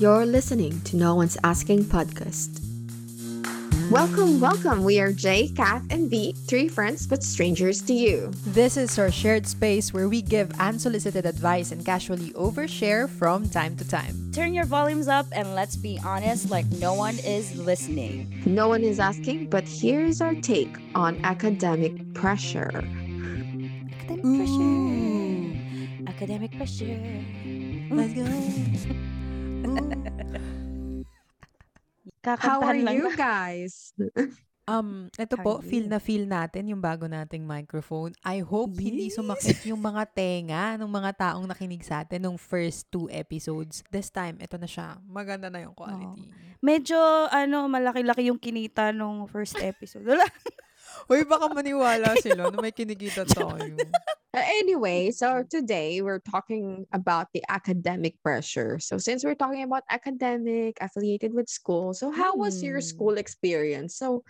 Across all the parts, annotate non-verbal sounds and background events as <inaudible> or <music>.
You're listening to No One's Asking podcast. Welcome, welcome. We are Jay, Kath, and V, three friends but strangers to you. This is our shared space where we give unsolicited advice and casually overshare from time to time. Turn your volumes up and let's be honest, like no one is listening. No one is asking, but here's our take on academic pressure. Academic pressure. Academic pressure. Let's go. How Kakantahan are lang you guys? <laughs> Um, ito po, feel na feel natin yung bago nating microphone. I hope hindi sumakit yung mga tenga ng mga taong nakinig sa atin nung first two episodes. This time, ito na siya. Maganda na yung quality. Medyo, ano, malaki-laki yung kinita nung first episode. Wala. <laughs> <laughs> Uy, baka maniwala sila na may kinikita <laughs> tayo. Anyway, so today we're talking about the academic pressure. So since we're talking about academic affiliated with school, so how was your Hmm. school experience? So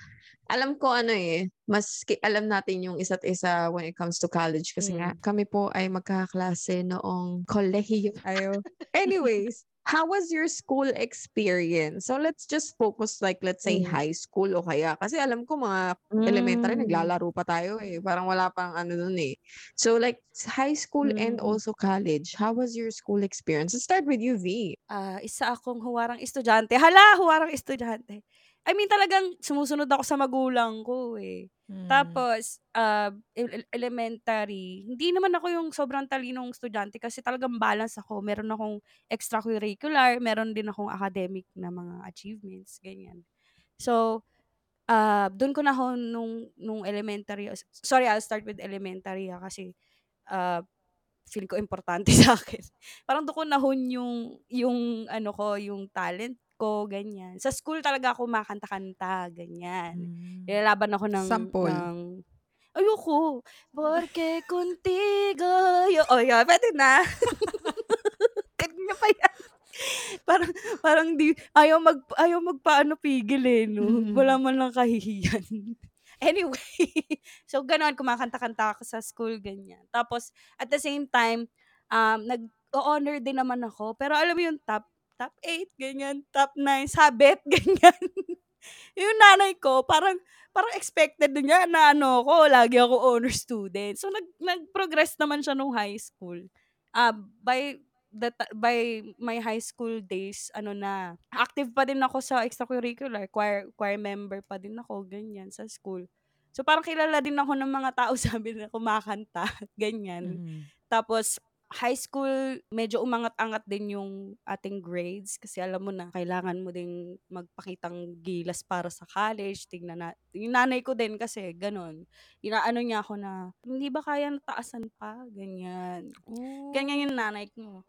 alam ko ano eh, mas alam natin yung isa't isa when it comes to college kasi nga kami po ay magkakaklase noong kolehiyo. Ayo. <laughs> Anyways, how was your school experience? So let's just focus like let's say Mm. high school o kaya kasi alam ko mga elementary Mm. naglalaro pa tayo eh. Parang wala pang ano nun eh. So like high school and Mm. also college, how was your school experience? Let's start with you, V. Ah, isa akong huwarang estudyante. Hala, huwarang estudyante. I mean, talagang sumusunod ako sa magulang ko eh. Mm. Tapos, el- elementary, hindi naman ako yung sobrang talinong estudyante kasi talagang balance ako. Meron akong extracurricular, meron din akong academic na mga achievements, ganyan. So, ah doon ko na ako nung, nung elementary, sorry, I'll start with elementary ah, kasi ah, feel ko importante <laughs> sa akin. Parang doon ko nahon yung, yung ano ko, yung talent ko, ganyan. Sa school talaga ako makanta-kanta, ganyan. Mm. Nilalaban ako ng... Sample. ng ayoko. Porque contigo. Yo, oh, yeah, pwede na. <laughs> Na pa yan. parang, parang di, ayaw mag, ayaw magpaano pigil eh, no? Mm. Wala man lang kahihiyan. <laughs> anyway, so ganon, kumakanta-kanta ako sa school, ganyan. Tapos, at the same time, um, nag-honor din naman ako. Pero alam mo yung top, top 8, ganyan, top 9, sabit, <laughs> ganyan. yung nanay ko, parang, parang expected niya na ano ko, lagi ako honor student. So, nag, nag-progress naman siya nung high school. Ah, by the ta- by my high school days, ano na, active pa din ako sa extracurricular, choir, choir member pa din ako, ganyan, sa school. So, parang kilala din ako ng mga tao <laughs> sabi na kumakanta, ganyan. Mm. Tapos, high school, medyo umangat-angat din yung ating grades kasi alam mo na, kailangan mo ding magpakitang gilas para sa college. Tingnan na, yung nanay ko din kasi, ganun. Inaano niya ako na, hindi ba kaya nataasan pa? Ganyan. Ganyan yung nanay ko.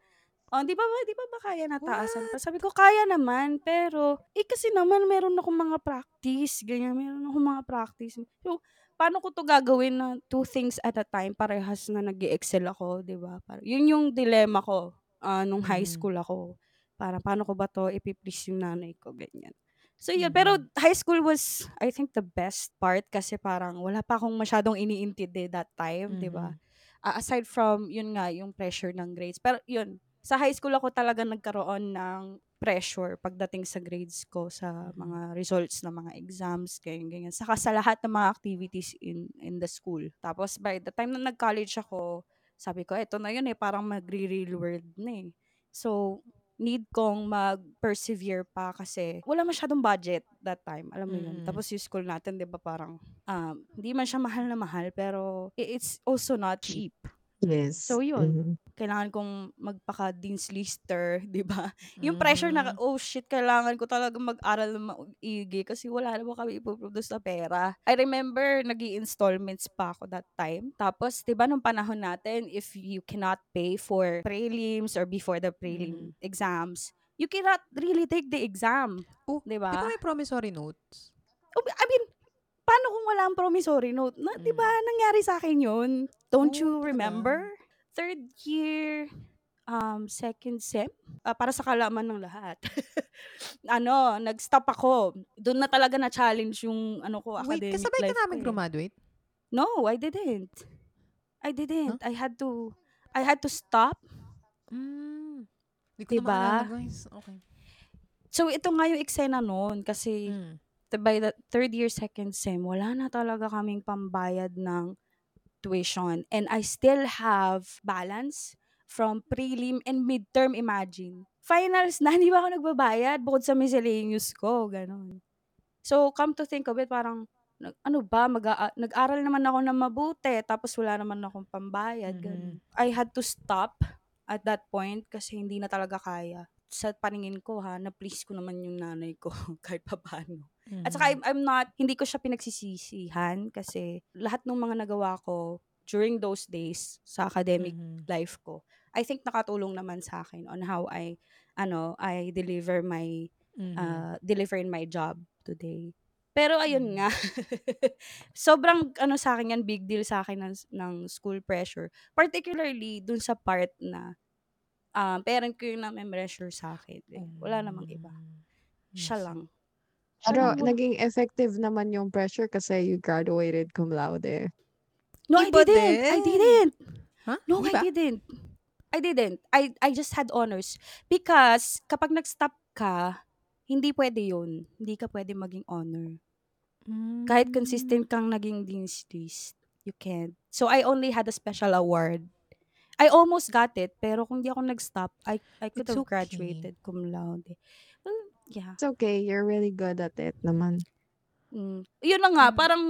Oh, di ba ba, di ba ba kaya nataasan pa? Sabi ko, kaya naman, pero, eh kasi naman, meron akong mga practice, ganyan, meron akong mga practice. So, paano ko to gagawin na two things at a time, parehas na nag excel ako, di ba? Yun yung dilemma ko, ah, nung high Mhm. school ako. Para, paano ko ba to ipiplease yung nanay ko, ganyan. So, yun. Pero, high school was, I think, the best part kasi parang wala pa akong masyadong iniintindi that time, di ba? Ah, aside from, yun nga, yung pressure ng grades. Pero, yun, sa high school ako talaga nagkaroon ng pressure pagdating sa grades ko, sa mga results ng mga exams, ganyan, ganyan. Saka sa lahat ng mga activities in in the school. Tapos, by the time na nag-college ako, sabi ko, eto na yun eh, parang magre-real world na eh. So, need kong mag-persevere pa kasi wala masyadong budget that time. Alam mo yun. Mm. Tapos yung school natin, di ba parang, um, hindi man siya mahal na mahal, pero it's also not cheap. Yes. So, yun. Mhm. Kailangan kong magpaka-dean's lister, <laughs> di ba? Yung pressure na, oh shit, kailangan ko talaga mag-aral ng maigi kasi wala naman kami ipoproduce na pera. I remember, nag installments pa ako that time. Tapos, di ba, nung panahon natin, if you cannot pay for prelims or before the prelim exams, you cannot really take the exam. Oh, di Di ba ba? may promissory notes? Oh, I mean, paano kung wala ang promissory note? Na, Di ba, nangyari sa akin yun? Don't Oh, you talaga? remember? Third year, um, second sem, ah, para sa kalaman ng lahat. <laughs> ano, nag-stop ako. Doon na talaga na-challenge yung ano ko, Wait, academic kasabay ka namin eh. graduate? No, I didn't. I didn't. I had to, I had to stop. Mm. Hindi ko Diba? na guys. Okay. So, ito nga yung eksena noon kasi Mm. By the third year, second sem, wala na talaga kaming pambayad ng tuition. And I still have balance from prelim and midterm, imagine. Finals na, <laughs> hindi ba ako nagbabayad bukod sa miscellaneous ko, ganun. So, come to think of it, parang, nag- ano ba, mag nag-aral naman ako na mabuti, tapos wala naman akong pambayad, ganun. I had to stop at that point kasi hindi na talaga kaya. Sa paningin ko ha, na-please ko naman yung nanay ko <laughs> kahit pa paano. At saka I'm, I'm not, hindi ko siya pinagsisisihan kasi lahat ng mga nagawa ko during those days sa academic Mhm. life ko, I think nakatulong naman sa akin on how I, ano, I deliver my, Mhm. uh, deliver in my job today. Pero ayun Mm. nga, <laughs> sobrang ano sa akin yan, big deal sa akin ng, ng school pressure. Particularly dun sa part na um, parent ko yung na-pressure sa akin. Eh. Wala namang iba. Mm. Siya Yes. lang. Pero naging effective naman yung pressure kasi you graduated cum laude. No, I didn't. I didn't. Huh? No, I didn't. I didn't. I I just had honors. Because kapag nag-stop ka, hindi pwede yun. Hindi ka pwede maging honor. Kahit Mm. consistent kang naging dean's list, you can't. So, I only had a special award. I almost got it, pero kung di ako nag-stop, I, I could It's have okay. graduated cum laude. Yeah. It's okay, you're really good at it naman. Mm. Yun na nga, Mm. parang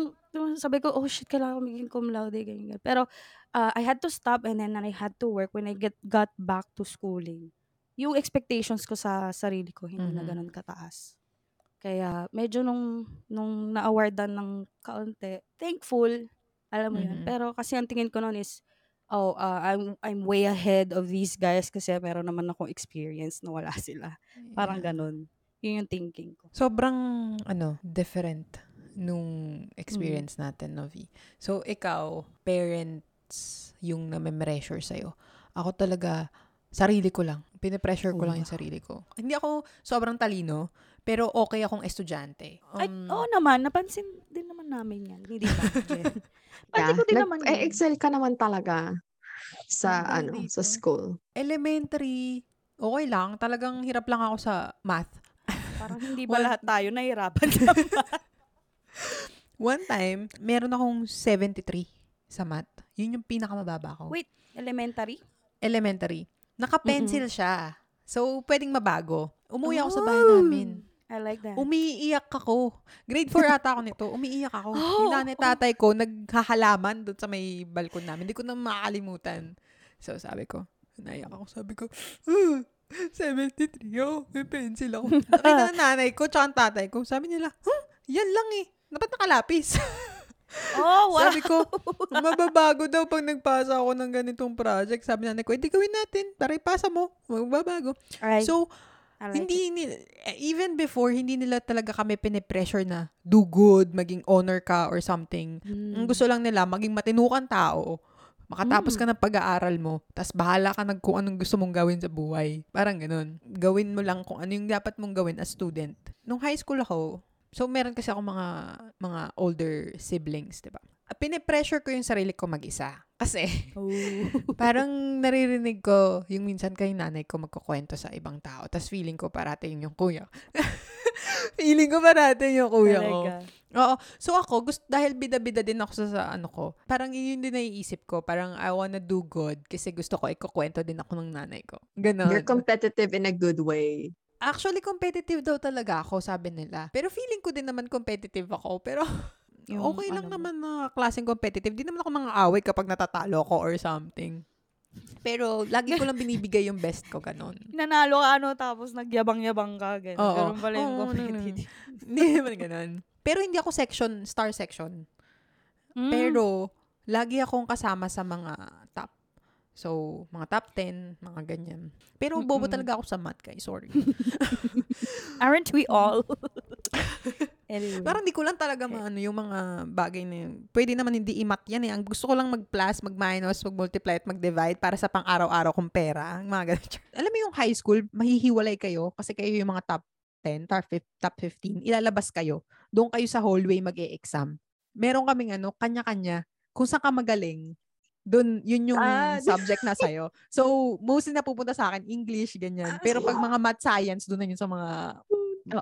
sabi ko, oh shit, kailangan ko maging cum laude, ganyan, ganyan. Pero uh, I had to stop and then I had to work when I get got back to schooling. Yung expectations ko sa sarili ko, hindi na Mhm. ganun kataas. Kaya medyo nung, nung na-awardan ng kaunti, thankful, alam mo yun. Mhm. Pero kasi ang tingin ko noon is, oh, uh, I'm, I'm way ahead of these guys kasi meron naman akong experience na wala sila. Parang Yeah. ganun. Yun yung thinking ko. Sobrang, ano, different nung Mm. experience natin, Novi. So, ikaw, parents yung na-pressure sa'yo. Ako talaga, sarili ko lang. Pinipressure ko lang Oh. yung sarili ko. Hindi ako sobrang talino, pero okay akong estudyante. Ay, Um, oo naman, napansin din naman namin yan. Hindi ba, Jen? <laughs> Pansin Yeah. ko din naman yan. Nag-excel ka naman talaga sa ano, dito. sa school. elementary, okay lang. Talagang hirap lang ako sa math. Parang hindi ba Well- lahat tayo nahirapan <laughs> <laughs> One time, meron akong 73 sa math. Yun yung pinakamababa ko. Wait, elementary? Elementary. Naka-pencil siya. So, pwedeng mabago. Umuwi ako sa bahay Oh. namin. I like that. Umiiyak ako. Grade 4 ata ako nito. Umiiyak ako. <gasps> Oh, nanay tatay ko, naghahalaman doon sa may balkon namin. Hindi ko na makakalimutan. So, sabi ko, naiyak ako. Sabi ko, "Ah, 73 oh, may pencil ako. <laughs> Nakita ng nanay ko, tsaka ang tatay ko. Sabi nila, huh, yan lang eh. Dapat nakalapis. <laughs> oh, wow. Sabi ko, mababago daw pag nagpasa ako ng ganitong project. Sabi nanay ko, edi gawin natin. Para ipasa mo. Magbabago. Alright, So, I like hindi it. ni even before hindi nila talaga kami pinipressure na do good, maging honor ka or something. Ang Mm. gusto lang nila maging matinukan tao. Makatapos ka ng pag-aaral mo, tas bahala ka na kung anong gusto mong gawin sa buhay. Parang ganun. Gawin mo lang kung ano yung dapat mong gawin as student. Nung high school ako, so meron kasi ako mga mga older siblings, 'di ba? Pinipressure ko yung sarili ko mag-isa. Kasi Oh. <laughs> Parang naririnig ko yung minsan kay nanay ko magkukwento sa ibang tao. Tapos feeling ko parating yung kuya. <laughs> feeling ko parating yung kuya ko. Oo. So ako, gusto, dahil bida-bida din ako sa, sa ano ko, parang yun din naiisip ko. Parang I wanna do good kasi gusto ko ikukwento din ako ng nanay ko. Ganon. You're competitive in a good way. Actually, competitive daw talaga ako, sabi nila. Pero feeling ko din naman competitive ako. Pero Yung okay lang ano naman na klaseng competitive. Di naman ako mga away kapag natatalo ko or something. Pero lagi ko lang <laughs> binibigay yung best ko, ganon. Nanalo ka ano, tapos nagyabang-yabang ka. Ganun. Oo. Ganun pala yung Oo, competitive. <laughs> Hindi naman ganon. Pero hindi ako section, star section. Mm. Pero, lagi akong kasama sa mga top. So, mga top 10, mga ganyan. Pero bobo Mm-mm. talaga ako sa math, guys. Sorry. <laughs> Aren't we all? <laughs> anyway. Parang di ko lang talaga maano yung mga bagay na yun. Pwede naman hindi i-math yan eh. Ang gusto ko lang mag-plus, mag-minus, mag-multiply at mag-divide para sa pang-araw-araw kong pera. Ang <laughs> mga ganun. <laughs> Alam mo yung high school, mahihiwalay kayo kasi kayo yung mga top 10, top fif- top 15. Ilalabas kayo. Doon kayo sa hallway mag-e-exam. Meron kaming ano, kanya-kanya. Kung saan ka magaling, doon, yun yung Ah, subject na sa'yo. So, mostly na pupunta sa akin, English, ganyan. Pero pag mga math science, doon na yun sa mga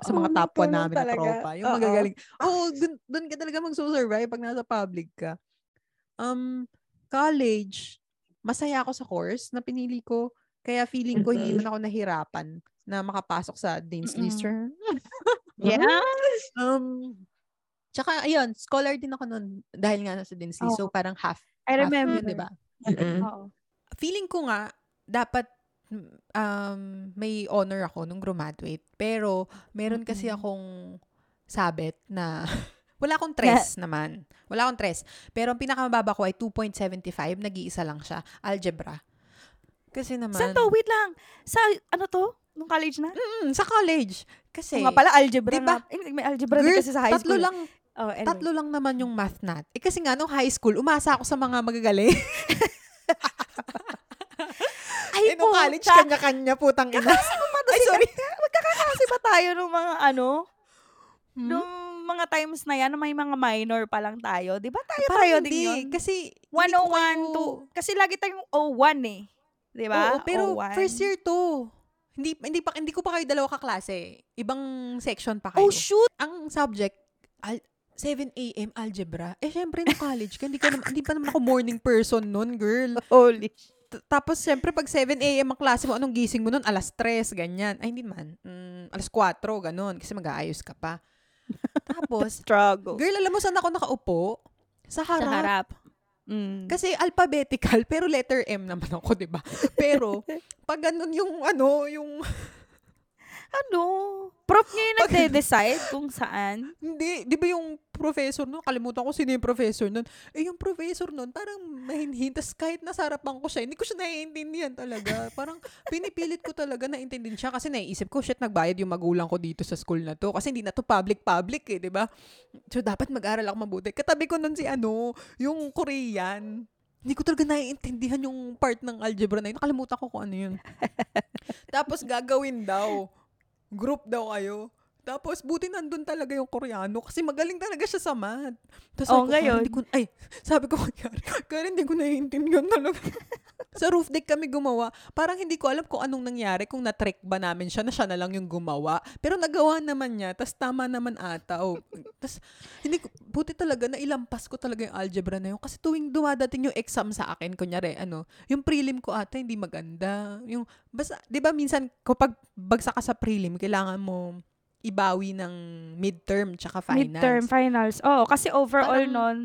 sa mga top 1 puno namin na talaga. tropa. Yung Oo. magagaling. Oo, dun, dun ka talaga magsusurvive pag nasa public ka. Um, college, masaya ako sa course na pinili ko. Kaya feeling ko hindi man ako nahirapan na makapasok sa Dean's Mm-mm. Lister. <laughs> Yes! Um, tsaka, ayun, scholar din ako nun dahil nga nasa Dean's List. So, parang half. I half remember. yun, di ba? Mm-mm. Oo. Feeling ko nga, dapat um, may honor ako nung graduate. Pero, meron kasi akong sabit na <laughs> wala akong tres naman. Wala akong tres. Pero ang pinakamababa ko ay 2.75. Nag-iisa lang siya. Algebra. Kasi naman... Saan to? Wait lang. Sa, ano to? Nung college na? Mm, sa college. Kasi, Oo nga pala, algebra Diba? nga. Eh, May algebra din girl, kasi sa high tatlo school. lang, Oh, anyway. tatlo lang naman yung math nat. Eh kasi nga, nung high school, umasa ako sa mga magagaling. <laughs> Ay, eh, nung college, kanya-kanya, putang ina. Ay, sorry. Magkakakasi ba tayo nung mga ano? Hmm? Nung mga times na yan, na may mga minor pa lang tayo. Di ba tayo Parang tayo hindi. din yun? Kasi, hindi 101 ko kayo- to, kasi lagi tayong 01 eh. Di ba? Oo, pero 01. first year to. Hindi hindi pa hindi ko pa kayo dalawa kaklase. Ibang section pa kayo. Oh, shoot! Ang subject al- 7 a.m. algebra. Eh, syempre, no college ka, hindi, ka naman, hindi pa naman ako morning person nun, girl. Holy T- Tapos, syempre, pag 7 a.m. ang klase mo, anong gising mo nun? Alas 3, ganyan. Ay, hindi man. Mm, alas 4, ganun. Kasi mag-aayos ka pa. Tapos, <laughs> struggle. girl, alam mo saan ako nakaupo? Sa harap. Sa harap. Mm. Kasi alphabetical, <laughs> pero letter M naman ako, di ba? Pero, pag ganun yung, ano, yung, <laughs> ano? Prof niya yung nagde-decide kung saan. hindi, di ba yung professor nun, kalimutan ko sino yung professor nun. Eh, yung professor nun, parang mahinhin, tas kahit nasa harapan ko siya, hindi ko siya naiintindihan talaga. Parang, pinipilit ko talaga na intindihan siya kasi naiisip ko, shit, nagbayad yung magulang ko dito sa school na to. Kasi hindi na to public-public eh, di ba? So, dapat mag-aral ako mabuti. Katabi ko nun si ano, yung Korean. Hindi ko talaga naiintindihan yung part ng algebra na yun. Nakalimutan ko kung ano yun. <laughs> Tapos gagawin daw. Group daw kayo. Tapos, buti nandun talaga yung Koreano kasi magaling talaga siya sa math. Tapos, Oh, sabi ko, ngayon? "Karen, Hindi ko, ay, sabi ko, kaya, hindi ko naiintindihan talaga. <laughs> sa roof deck kami gumawa. Parang hindi ko alam kung anong nangyari, kung na-trick ba namin siya na siya na lang yung gumawa. Pero nagawa naman niya, tas tama naman ata. Oh. Tas, hindi ko, buti talaga na ilampas ko talaga yung algebra na yun. Kasi tuwing dumadating yung exam sa akin, kunyari, ano, yung prelim ko ata hindi maganda. Yung, basta, di ba minsan, kapag bagsak ka sa prelim, kailangan mo ibawi ng midterm tsaka finals. Midterm finals. Oo, kasi overall Parang- nun,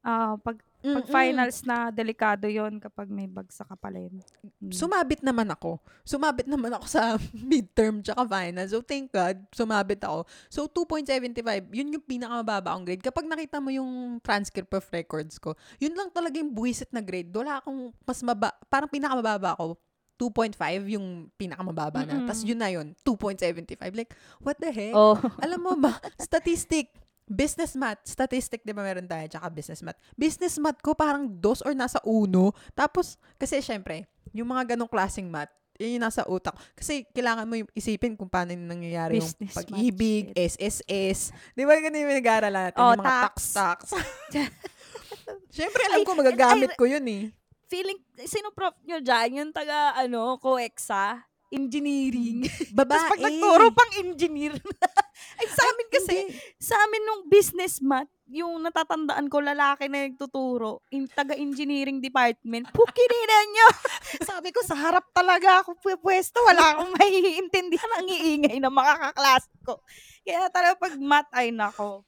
ah, pag, pag finals na delikado yon kapag may bagsak ka pala yun. Mm. Sumabit naman ako. Sumabit naman ako sa <laughs> midterm tsaka finals. So, thank God, sumabit ako. So, 2.75, yun yung pinakamababa akong grade. Kapag nakita mo yung transcript of records ko, yun lang talaga yung buwisit na grade. Wala akong mas maba, parang pinakamababa ako, 2.5 yung pinakamababa na. Mm-mm. Tapos yun na yun, 2.75. Like, what the heck? Oh. <laughs> Alam mo ba, statistic, business math, statistic, di ba meron tayo, tsaka business math. Business math ko parang dos or nasa uno. Tapos, kasi syempre, yung mga ganong klaseng math, yun yung nasa utak. Kasi kailangan mo isipin kung paano yung nangyayari Business yung pag-ibig, shit. SSS. Di ba ganun yung nag-aaralan natin? Oh, yung mga tax. tax, tax. <laughs> syempre, alam Ay, ko magagamit ay, ko yun eh. Feeling, sino prof nyo dyan? Yung taga, ano, COEXA? Engineering. <laughs> Babae. Tapos pag nagturo pang engineer. <laughs> Ay, sa amin kasi, Hindi. sa amin nung business math, yung natatandaan ko, lalaki na nagtuturo, in taga-engineering department, pukirina nyo! <laughs> Sabi ko, sa harap talaga ako pwesto, wala akong maiintindihan ang iingay ng mga kaklase ko. Kaya talaga pag math, ay nako.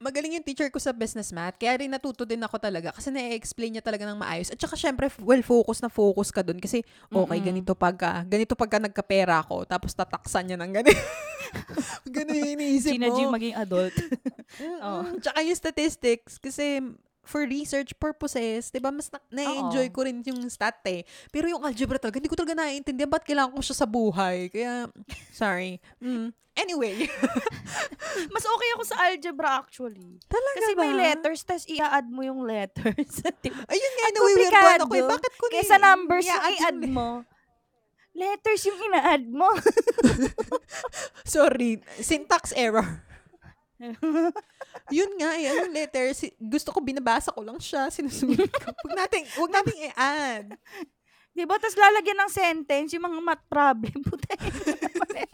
Magaling yung teacher ko sa business math. Kaya rin natuto din ako talaga kasi na-explain niya talaga ng maayos. At saka syempre, well focus na focus ka dun kasi okay, Mm-mm. ganito pagka, ganito pagka nagkapera ako tapos tataksan niya ng ganito. <laughs> ganun yung iniisip mo. maging adult. <laughs> Oo. Tsaka yung statistics kasi for research purposes, 'di ba mas na- na-enjoy Oo. ko rin yung stat eh. Pero yung algebra talaga, hindi ko talaga naiintindihan ba't kailangan ko siya sa buhay. Kaya, sorry. Mm. Anyway. <laughs> Mas okay ako sa algebra actually. Talaga Kasi ba? may letters, tas i-add mo yung letters. <laughs> Diba? Ayun nga, Ang nawiwirduan ako eh. komplikado. Bakit ko Kaysa ni- numbers yung i-add mo. Letters yung ina-add mo. <laughs> Sorry, syntax error. <laughs> Yun nga, eh, yung letter, si, gusto ko binabasa ko lang siya, sinusunod ko. Huwag natin, huwag natin i-add. Di ba? Tapos lalagyan ng sentence, yung mga math problem. <laughs> Puta. may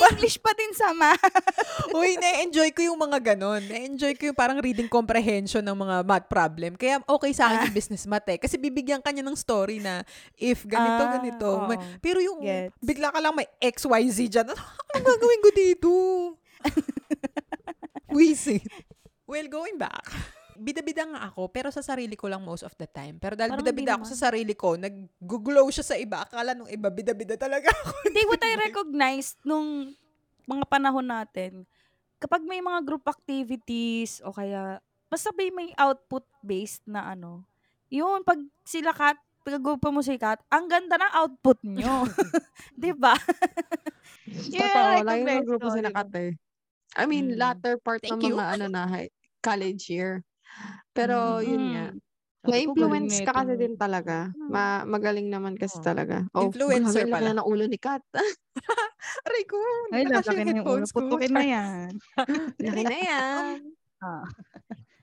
Spanglish pa din sama. <laughs> Uy, na-enjoy ko yung mga ganon. Na-enjoy ko yung parang reading comprehension ng mga math problem. Kaya okay sa akin yung business math eh. Kasi bibigyan ka niya ng story na if ganito, Ah, ganito. oo. May- pero yung Gets. bigla ka lang may XYZ dyan. Ano ang gagawin ko dito? Wisit. <laughs> Well, going back. Bida-bida nga ako, pero sa sarili ko lang most of the time. Pero dahil Parang bida-bida ako sa sarili ko, nag-glow siya sa iba. Akala nung iba, bida-bida talaga <laughs> ako. Hindi, what I recognize nung mga panahon natin, kapag may mga group activities o kaya, basta may, may output-based na ano, yun, pag sila kat, pag-grupo mo si Kat, ang ganda ng output nyo. <laughs> Di ba? Yun Totoo, ang lagi recognize ng grupo si di ba? I mean, Mm. latter part Thank ng you. mga ano na, college year. Pero, yun nga. Mm. Sabi ko, Na-influence ka kasi din talaga. Ma magaling naman kasi Oo. talaga. Oh, Influencer pala. na ng ulo ni Kat. <laughs> Aray ko, Ay, hindi na yung ulo. Putukin na yan. <laughs> Laki na yan. <laughs> Ah.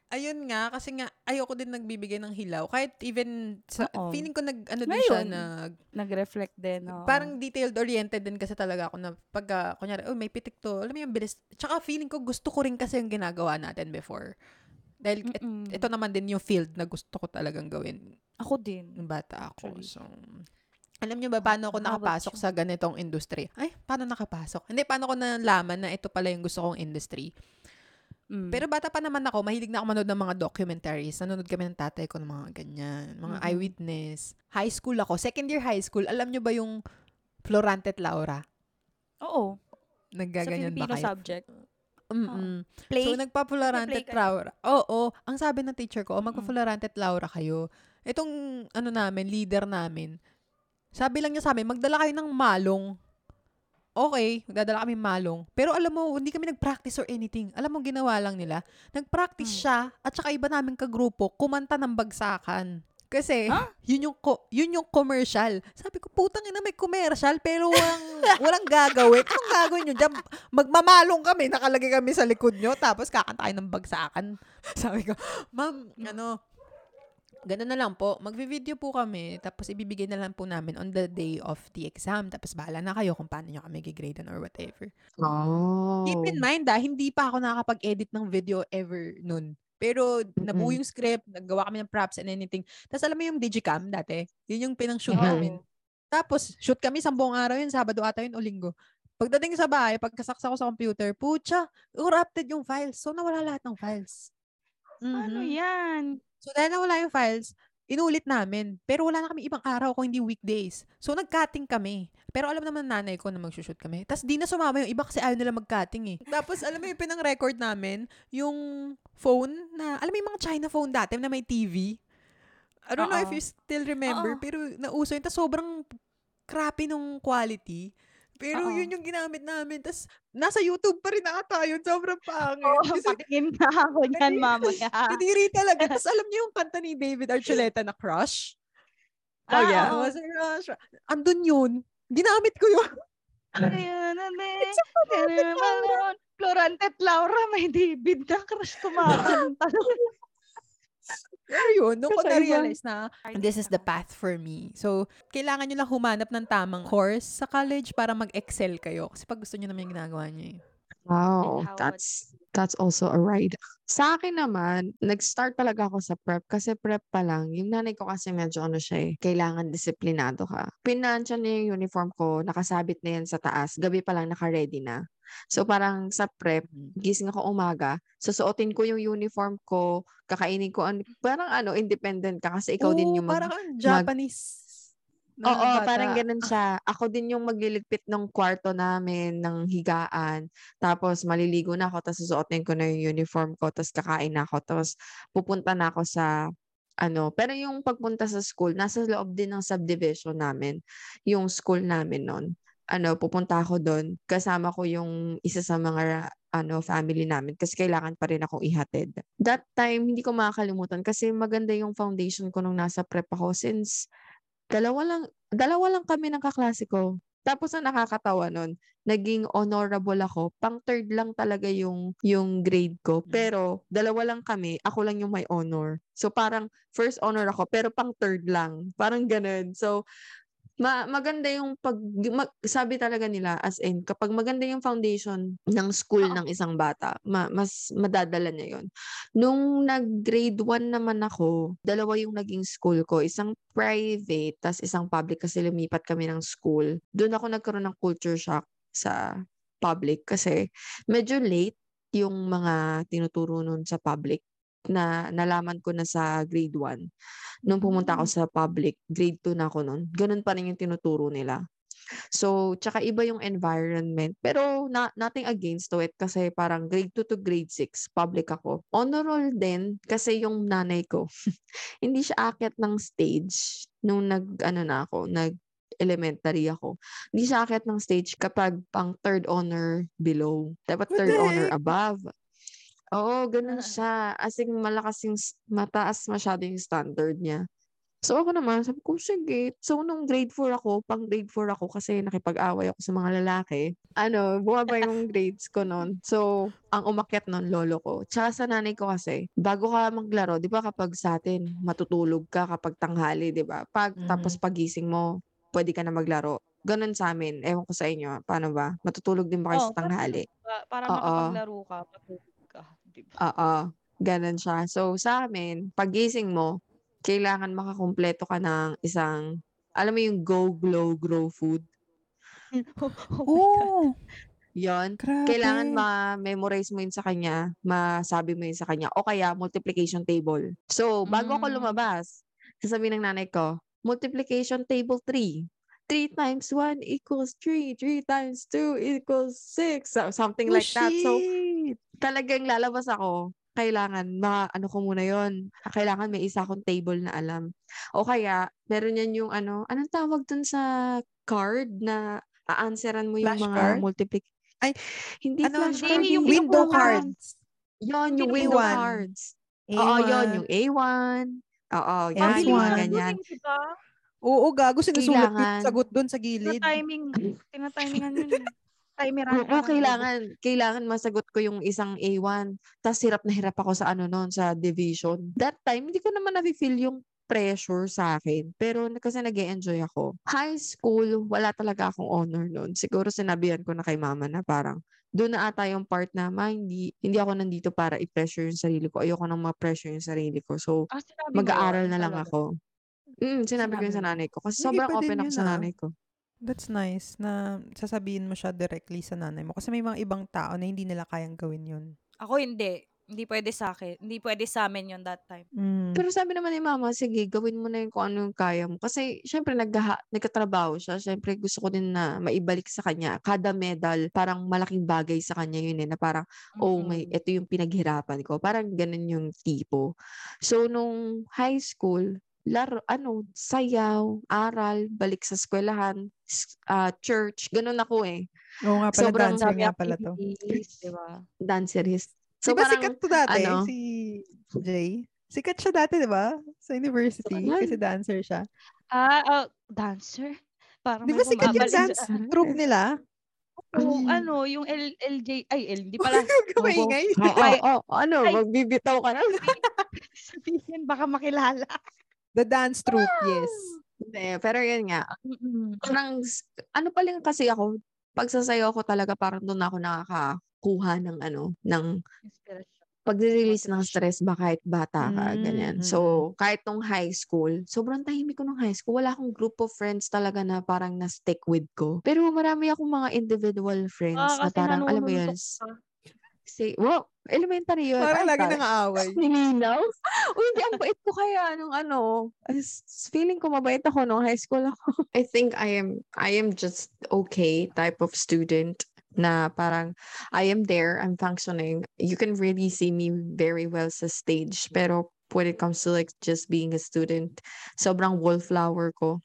Ayun nga, kasi nga, ayoko din nagbibigay ng hilaw. Kahit even, sa, Oo. feeling ko nag, ano din siya, Ngayon, nag, Nag-reflect din. oo. parang detailed-oriented din kasi talaga ako na pagka, kunyari, oh, may pitik to. Alam mo yung bilis. Tsaka feeling ko gusto ko rin kasi yung ginagawa natin before. Dahil et- Mm-mm. ito naman din yung field na gusto ko talagang gawin Ako din. nung bata ako. Actually. So, alam niyo ba paano ako How about nakapasok you? sa ganitong industry? Ay, paano nakapasok? Hindi, paano ko nalaman na ito pala yung gusto kong industry? Mm. Pero bata pa naman ako, mahilig na ako manood ng mga documentaries. Nanonood kami ng tatay ko ng mga ganyan. Mga Mhm. eyewitness. High school ako. Second year high school. Alam nyo ba yung Florante at Laura? Oo. Sa Naggaganyan ba Filipino kayo? subject. Mm-mm. Play. So, nagpa-Florante at? Laura. Oo. ang sabi ng teacher ko, oh, magpa-Florante at Laura kayo. Itong, ano namin, leader namin, sabi lang niya sa amin, magdala kayo ng malong. Okay, magdadala kami malong. Pero alam mo, hindi kami nag-practice or anything. Alam mo, ginawa lang nila. Nag-practice Hmm. siya at saka iba namin kagrupo, kumanta ng bagsakan. Kasi, Huh? yun yung ko, yun yung commercial. Sabi ko, putang ina may commercial, pero walang, <laughs> walang gagawin. Anong gagawin nyo? Diyan, magmamalong kami, nakalagay kami sa likod nyo, tapos kakantayin ng bagsakan. Sabi ko, ma'am, ano, ganun na lang po. Magvi-video po kami, tapos ibibigay na lang po namin on the day of the exam. Tapos bahala na kayo kung paano nyo kami gigradean or whatever. Oh. Keep in mind ah, hindi pa ako nakakapag-edit ng video ever nun. Pero nabuo yung script, naggawa kami ng props and anything. Tapos alam mo yung digicam dati? Yun yung pinang-shoot Oo. namin. Tapos, shoot kami sa buong araw yun, Sabado ata yun o Linggo. Pagdating sa bahay, pagkasaksa ko sa computer, pucha, corrupted yung files. So, nawala lahat ng files. Ano Mhm. yan? So, dahil nawala yung files, inulit namin. Pero wala na kami ibang araw kung hindi weekdays. So, nag-cutting kami. Pero alam naman nanay ko na mag-shoot kami. Tapos, di na sumama yung iba kasi ayaw nila mag-cutting eh. Tapos, alam mo yung pinang-record namin, yung phone na, alam mo yung mga China phone dati na may TV? I don't know if you still remember, Oo. pero nauso yun. Tapos, sobrang crappy nung quality. Pero Oo. yun yung ginamit namin. Tapos, nasa YouTube pa rin ata yun. Sobrang pangit. Oo, Kasi patingin na ako <laughs> niyan mamaya. Kadiri talaga. Tapos <laughs> alam niyo yung kanta ni David Archuleta na Crush? Oh, yeah. Oo, sa Crush. Andun yun. Ginamit ko yun. Ayun na din. Florante at Laura, may David na crush <laughs> kumakanta. Pero yun, nung ko na-realize na this is the path for me. So, kailangan nyo lang humanap ng tamang course sa college para mag-excel kayo. Kasi pag gusto nyo naman yung ginagawa nyo eh. Wow, that's that's also a ride. Sa akin naman, nag-start talaga ako sa prep kasi prep pa lang. Yung nanay ko kasi medyo ano siya eh, kailangan disiplinado ka. Pinansya niya yung uniform ko, nakasabit na yan sa taas. Gabi pa lang naka-ready na. So parang sa prep, gising ako umaga, susuotin ko yung uniform ko, kakainin ko, an- parang ano, independent ka kasi ikaw din Oo, yung mag- parang Japanese. na Oo, bata. parang <laughs> ganun siya. Ako din yung magliligpit ng kwarto namin, ng higaan. Tapos maliligo na ako, tapos susuotin ko na yung uniform ko, tapos kakain na ako, tapos pupunta na ako sa ano. Pero yung pagpunta sa school, nasa loob din ng subdivision namin, yung school namin noon. Ano, pupunta ako doon. Kasama ko yung isa sa mga ano family namin kasi kailangan pa rin akong ihatid. That time, hindi ko makakalimutan kasi maganda yung foundation ko nung nasa prep ako since dalawa lang, dalawa lang kami ng kaklase ko. Tapos ang nakakatawa nun, naging honorable ako. Pang third lang talaga yung, yung grade ko. Mm. Pero dalawa lang kami, ako lang yung may honor. So parang first honor ako, pero pang third lang. Parang ganun. So, ma maganda yung pag mag, sabi talaga nila as in kapag maganda yung foundation ng school Oo. ng isang bata, ma, mas madadala niya yon. Nung nag-grade 1 naman ako, dalawa yung naging school ko, isang private tas isang public kasi lumipat kami ng school. Doon ako nagkaroon ng culture shock sa public kasi medyo late yung mga tinuturo nun sa public na nalaman ko na sa grade 1 nung pumunta ako sa public, grade 2 na ako nun, ganun pa rin yung tinuturo nila. So, tsaka iba yung environment. Pero na, nothing against to it kasi parang grade 2 to grade 6, public ako. Honor roll din kasi yung nanay ko, <laughs> hindi siya akyat ng stage nung nag, ano na ako, nag elementary ako. Hindi siya akyat ng stage kapag pang third honor below. Dapat What third honor above. Oo, ganun Ah. siya. As in, malakas yung, mataas masyado yung standard niya. So ako naman, sabi ko, sige. So nung grade 4 ako, pang grade 4 ako kasi nakipag-away ako sa mga lalaki. Ano, bumaba <laughs> yung grades ko noon. So, ang umakyat noon, lolo ko. Tsaka sa nanay ko kasi, bago ka maglaro, di ba kapag sa atin, matutulog ka kapag tanghali, di ba? Pag, Tapos pagising mo, pwede ka na maglaro. Ganon sa amin. Ewan ko sa inyo. Paano ba? Matutulog din ba kayo Oo, sa tanghali? Pa- para Oo. makapaglaro ka, matulog ka. Di ba? Oo, ganun siya. So, sa amin, pagising mo, kailangan makakumpleto ka ng isang, alam mo yung Go Glow Grow Food? <laughs> oh, my God. Oh, Yon. grabe. Kailangan ma-memorize mo yun sa kanya, masabi mo yun sa kanya, o kaya multiplication table. So, bago ako Mm. lumabas, sasabihin ng nanay ko, multiplication table 3. 3 times 1 equals 3. 3 times 2 equals 6. So, something Oh, like that. So, shit. Talagang lalabas ako, kailangan, ma, ano ko muna yon Kailangan may isa akong table na alam. O kaya, meron yan yung ano, anong tawag dun sa card na aanseran mo yung mga Flashcard? multiplic... Ay, hindi ano, flashcard. Hindi, yung yung window cards. Yon, yung window A1. cards. Oo, yon yung A1. Oo, yan, Pambili yung ganyan. Yun, di ba? Oo, gago. Sinusulat ko yung sagot doon sa gilid. Tina-timing. <laughs> Tina-timingan yun. Timeran. Oo, parang kailangan, kailangan masagot ko yung isang A1. Tapos hirap na hirap ako sa ano noon, sa division. That time, hindi ko naman na-feel yung pressure sa akin. Pero na- kasi nag enjoy ako. High school, wala talaga akong honor noon. Siguro sinabihan ko na kay mama na parang, doon na ata yung part na, ma, hindi, hindi ako nandito para i-pressure yung sarili ko. Ayoko nang ma-pressure yung sarili ko. So, Ah, mag-aaral na lang ako. Mm, sinabi ko Sinabi yun sa nanay ko. Kasi sobrang open ako yun, sa ah. nanay ko. That's nice na sasabihin mo siya directly sa nanay mo. Kasi may mga ibang tao na hindi nila kayang gawin yun. Ako hindi. Hindi pwede sa akin. Hindi pwede sa amin yun that time. Mm. Pero sabi naman ni mama, sige, gawin mo na yung kung ano yung kaya mo. Kasi, syempre, naggaha, nagkatrabaho siya. Syempre, gusto ko din na maibalik sa kanya. Kada medal, parang malaking bagay sa kanya yun eh. Na parang, oh, may, ito yung pinaghirapan ko. Parang ganun yung tipo. So, nung high school, laro, ano, sayaw, aral, balik sa eskwelahan, ah, church, ganun ako eh. Oo nga pala, Sobrang dancer nga pala to. activities, di ba? Dancerist. So, So, di ba parang, sikat to dati, ano? si Jay? Sikat siya dati, di ba? Sa university, Saan? kasi dancer siya. Ah, oh, dancer? Parang Di ba sikat yung dance troupe nila? Yung ano, yung L- LJ, ay, L, hindi pala. <laughs> Huwag ka maingay. Oo, Ay- oo, ano, ay- magbibitaw ka na. Sabihin, baka makilala. The dance troupe, yes. Hindi, pero yun nga, parang, ano pa lang kasi ako, pagsasayaw ko talaga parang doon ako nakakakuha ng ano, ng Inspiration. pagre-release ng stress ba kahit bata ka, Mm, ganyan. mm, So, kahit nung high school, sobrang tahimik ko nung high school. Wala akong group of friends talaga na parang na-stick with ko. Pero marami akong mga individual friends Ah, na parang, alam mo yun, ka. Say, wow, elementary yun. Parang lagi nang aaway. Nilinaw? <laughs> Uy, hindi, ang bait ko kaya nung ano. Feeling ko mabait ako nung high school ako. <laughs> I think I am, I am just okay type of student na parang I am there, I'm functioning. You can really see me very well sa stage. Pero when it comes to like just being a student, sobrang wallflower ko.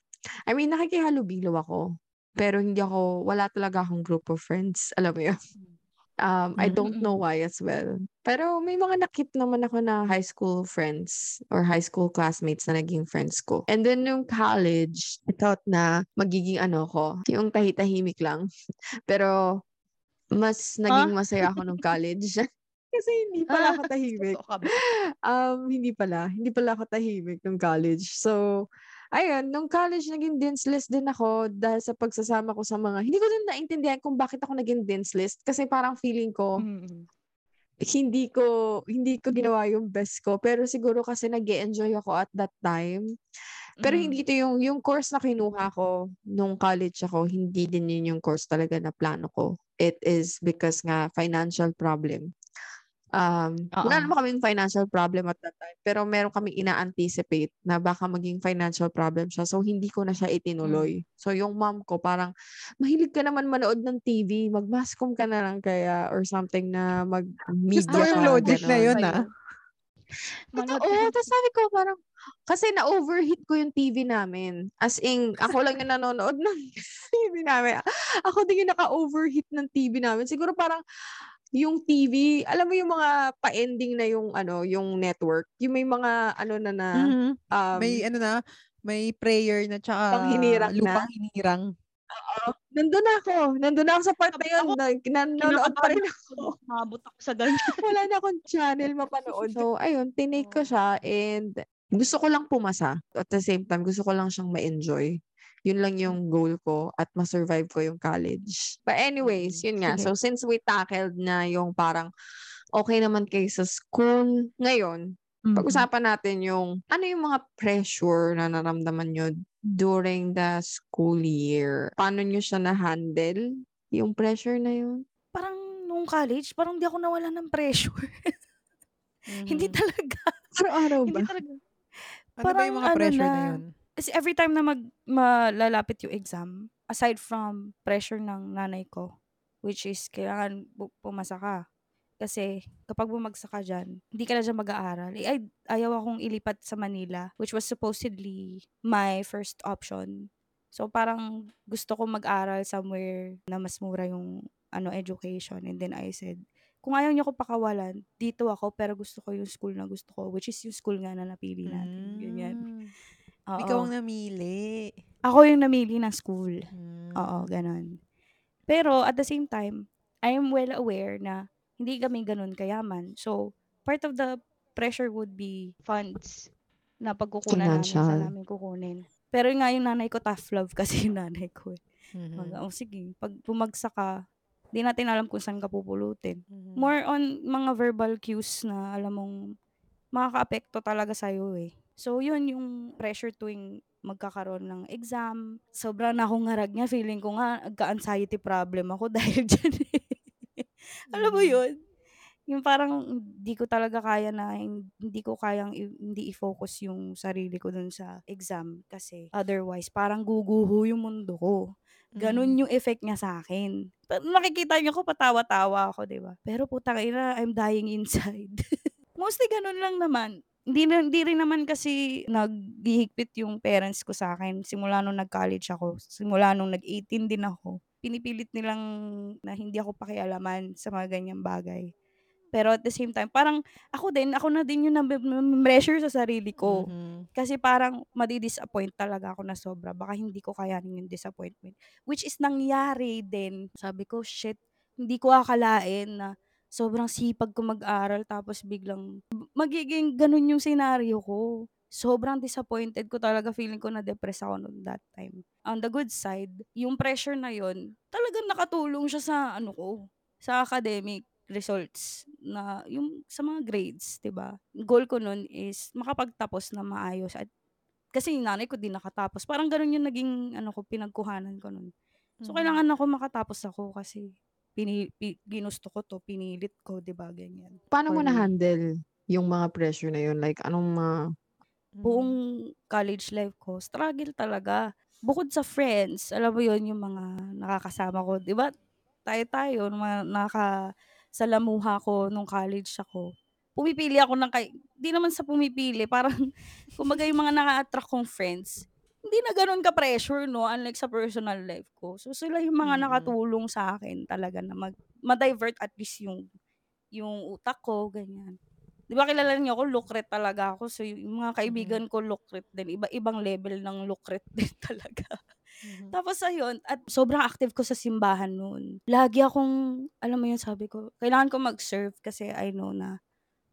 I mean, nakikihalubilo ako. Pero hindi ako, wala talaga akong group of friends. Alam mo yun? Um, I don't know why as well. Pero may mga nakip naman ako na high school friends or high school classmates na naging friends ko. And then yung college, I thought na magiging ano ko, yung tahitahimik lang. <laughs> Pero mas naging masaya ako nung college. <laughs> Kasi hindi pala ako <laughs> tahimik. Um, hindi pala. Hindi pala ako tahimik nung college. So, ayun, nung college naging dean's list din ako dahil sa pagsasama ko sa mga hindi ko din naintindihan kung bakit ako naging dean's list kasi parang feeling ko Mm. hindi ko hindi ko ginawa yung best ko pero siguro kasi nag enjoy ako at that time. Pero Mm. hindi ito yung yung course na kinuha ko nung college ako, hindi din yun yung course talaga na plano ko. It is because nga financial problem. Um, wala Oo. naman kaming financial problem at that time, pero meron kaming ina-anticipate na baka maging financial problem siya. So, hindi ko na siya itinuloy. So, yung mom ko parang, mahilig ka naman manood ng TV, mag-mascom ka na lang kaya or something na mag-media Gusto yung logic na ganon. yun, ah. Manood Totoo. Tapos sabi ko parang, kasi na-overheat ko yung TV namin. As in, ako lang yung nanonood ng <laughs> TV namin. Ako din yung naka-overheat ng TV namin. Siguro parang, yung TV, alam mo yung mga pa-ending na yung ano, yung network, yung may mga ano na na Mhm. um, May ano na, may prayer na tsaka Panghinirang na. lupang hinirang. nandun ako. Nandun ako sa part na yun. Na, nanonood pa rin ako. Mabot ako sa ganyan. <laughs> Wala na akong channel mapanood. So, ayun, tinake ko siya and gusto ko lang pumasa. At the same time, gusto ko lang siyang ma-enjoy. Yun lang yung goal ko at ma-survive ko yung college. But anyways, yun nga. So, since we tackled na yung parang okay naman kayo sa school, ngayon, Mm-hmm. pag-usapan natin yung ano yung mga pressure na naramdaman nyo during the school year. Paano nyo siya na-handle? Yung pressure na yun? Parang nung college, parang di ako nawala ng pressure. <laughs> Hindi Mhm. talaga. Araw-araw ba? Hindi talaga. Ano ba parang yung mga ano pressure na na, yun? Kasi every time na mag, malalapit yung exam, aside from pressure ng nanay ko, which is kailangan pumasa ka. Kasi kapag bumagsak ka dyan, hindi ka na dyan mag-aaral. Eh, ay, ayaw akong ilipat sa Manila, which was supposedly my first option. So parang gusto ko mag-aral somewhere na mas mura yung ano education. And then I said, kung ayaw niyo ko pakawalan, dito ako pero gusto ko yung school na gusto ko, which is yung school nga na napili natin. Ganyan. Oo. Ikaw ang namili. Ako yung namili ng school. Mm. Oo, ganun. Pero at the same time, I am well aware na hindi kami ganun kayaman. So, part of the pressure would be funds na pagkukunan namin sa namin kukunin. Pero nga yung nanay ko tough love kasi yung nanay ko. eh. Mhm. Mag, oh, sige, pag bumagsak ka, di natin alam kung saan ka pupulutin. Mhm. More on mga verbal cues na alam mong makaka-apekto talaga sa'yo eh. So, yun yung pressure tuwing magkakaroon ng exam. Sobrang akong ngarag niya. Feeling ko nga, agka-anxiety problem ako <laughs> dahil dyan eh. Alam mo Mhm. yun? Yung parang hindi ko talaga kaya na, hindi ko kayang i- hindi i-focus yung sarili ko dun sa exam. Kasi otherwise, parang guguho yung mundo ko. Ganun Mhm. yung effect niya sa akin. Pa- Makikita niyo ko, patawa-tawa ako, di ba? Pero putang ina, I'm dying inside. <laughs> Mostly ganun lang naman. Hindi, na, hindi rin naman kasi naghihigpit yung parents ko sa akin. Simula nung nag-college ako. Simula nung nag-18 din ako. Pinipilit nilang na hindi ako pakialaman sa mga ganyang bagay. Pero at the same time, parang ako din, ako na din yung na-pressure sa sarili ko. Mhm. Kasi parang madi-disappoint talaga ako na sobra. Baka hindi ko kayanin yung disappointment. Which is nangyari din. Sabi ko, shit, hindi ko akalain na sobrang sipag ko mag-aral tapos biglang magiging ganun yung senaryo ko. Sobrang disappointed ko talaga. Feeling ko na-depress ako noon that time. On the good side, yung pressure na yon talagang nakatulong siya sa ano ko, sa academic results na yung sa mga grades, 'di ba? Goal ko noon is makapagtapos na maayos at kasi yung nanay ko din nakatapos. Parang ganun yung naging ano ko pinagkuhanan ko noon. So Mhm. kailangan ako makatapos ako kasi pini, pi- ginusto ko to, pinilit ko, 'di ba? Ganyan. Paano mo na-handle yung mga pressure na yun? Like, anong mga... Buong college life ko, struggle talaga. Bukod sa friends, alam mo yon yung mga nakakasama ko. Di ba? Tayo-tayo, yung mga nakasalamuha ko nung college ako. Pumipili ako ng kay... Di naman sa pumipili, parang <laughs> kumbaga yung mga naka-attract kong friends, hindi na ganun ka-pressure, no? Unlike sa personal life ko. So, sila yung mga Mm. nakatulong sa akin talaga na mag, ma-divert at least yung, yung utak ko, ganyan. Di ba kilala niyo ako, lukret talaga ako. So, yung mga kaibigan ko, lukret din. Iba-ibang level ng lukret <laughs> din talaga. Mhm. Tapos ayun, at sobrang active ko sa simbahan noon. Lagi akong, alam mo yun, sabi ko, kailangan ko mag-serve kasi I know na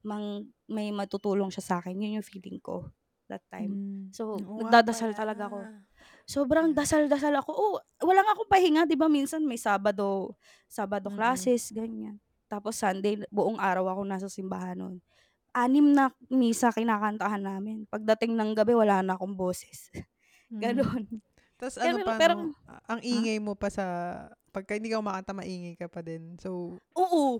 mang, may matutulong siya sa akin. Yun yung feeling ko that time. Mm. So, nga nagdadasal talaga ako. Sobrang dasal-dasal ako. Oh, wala nga akong pahinga, 'di ba? Minsan may Sabado, Sabado Mm. classes, ganyan. Tapos Sunday, buong araw ako nasa simbahan nun. Anim na misa kinakantahan namin. Pagdating ng gabi, wala na akong boses. <laughs> Mm. Ganon. Tapos ano pa, pero- no? ang ingay mo pa sa, pagka hindi ka umakanta, maingay ka pa din. So, Oo.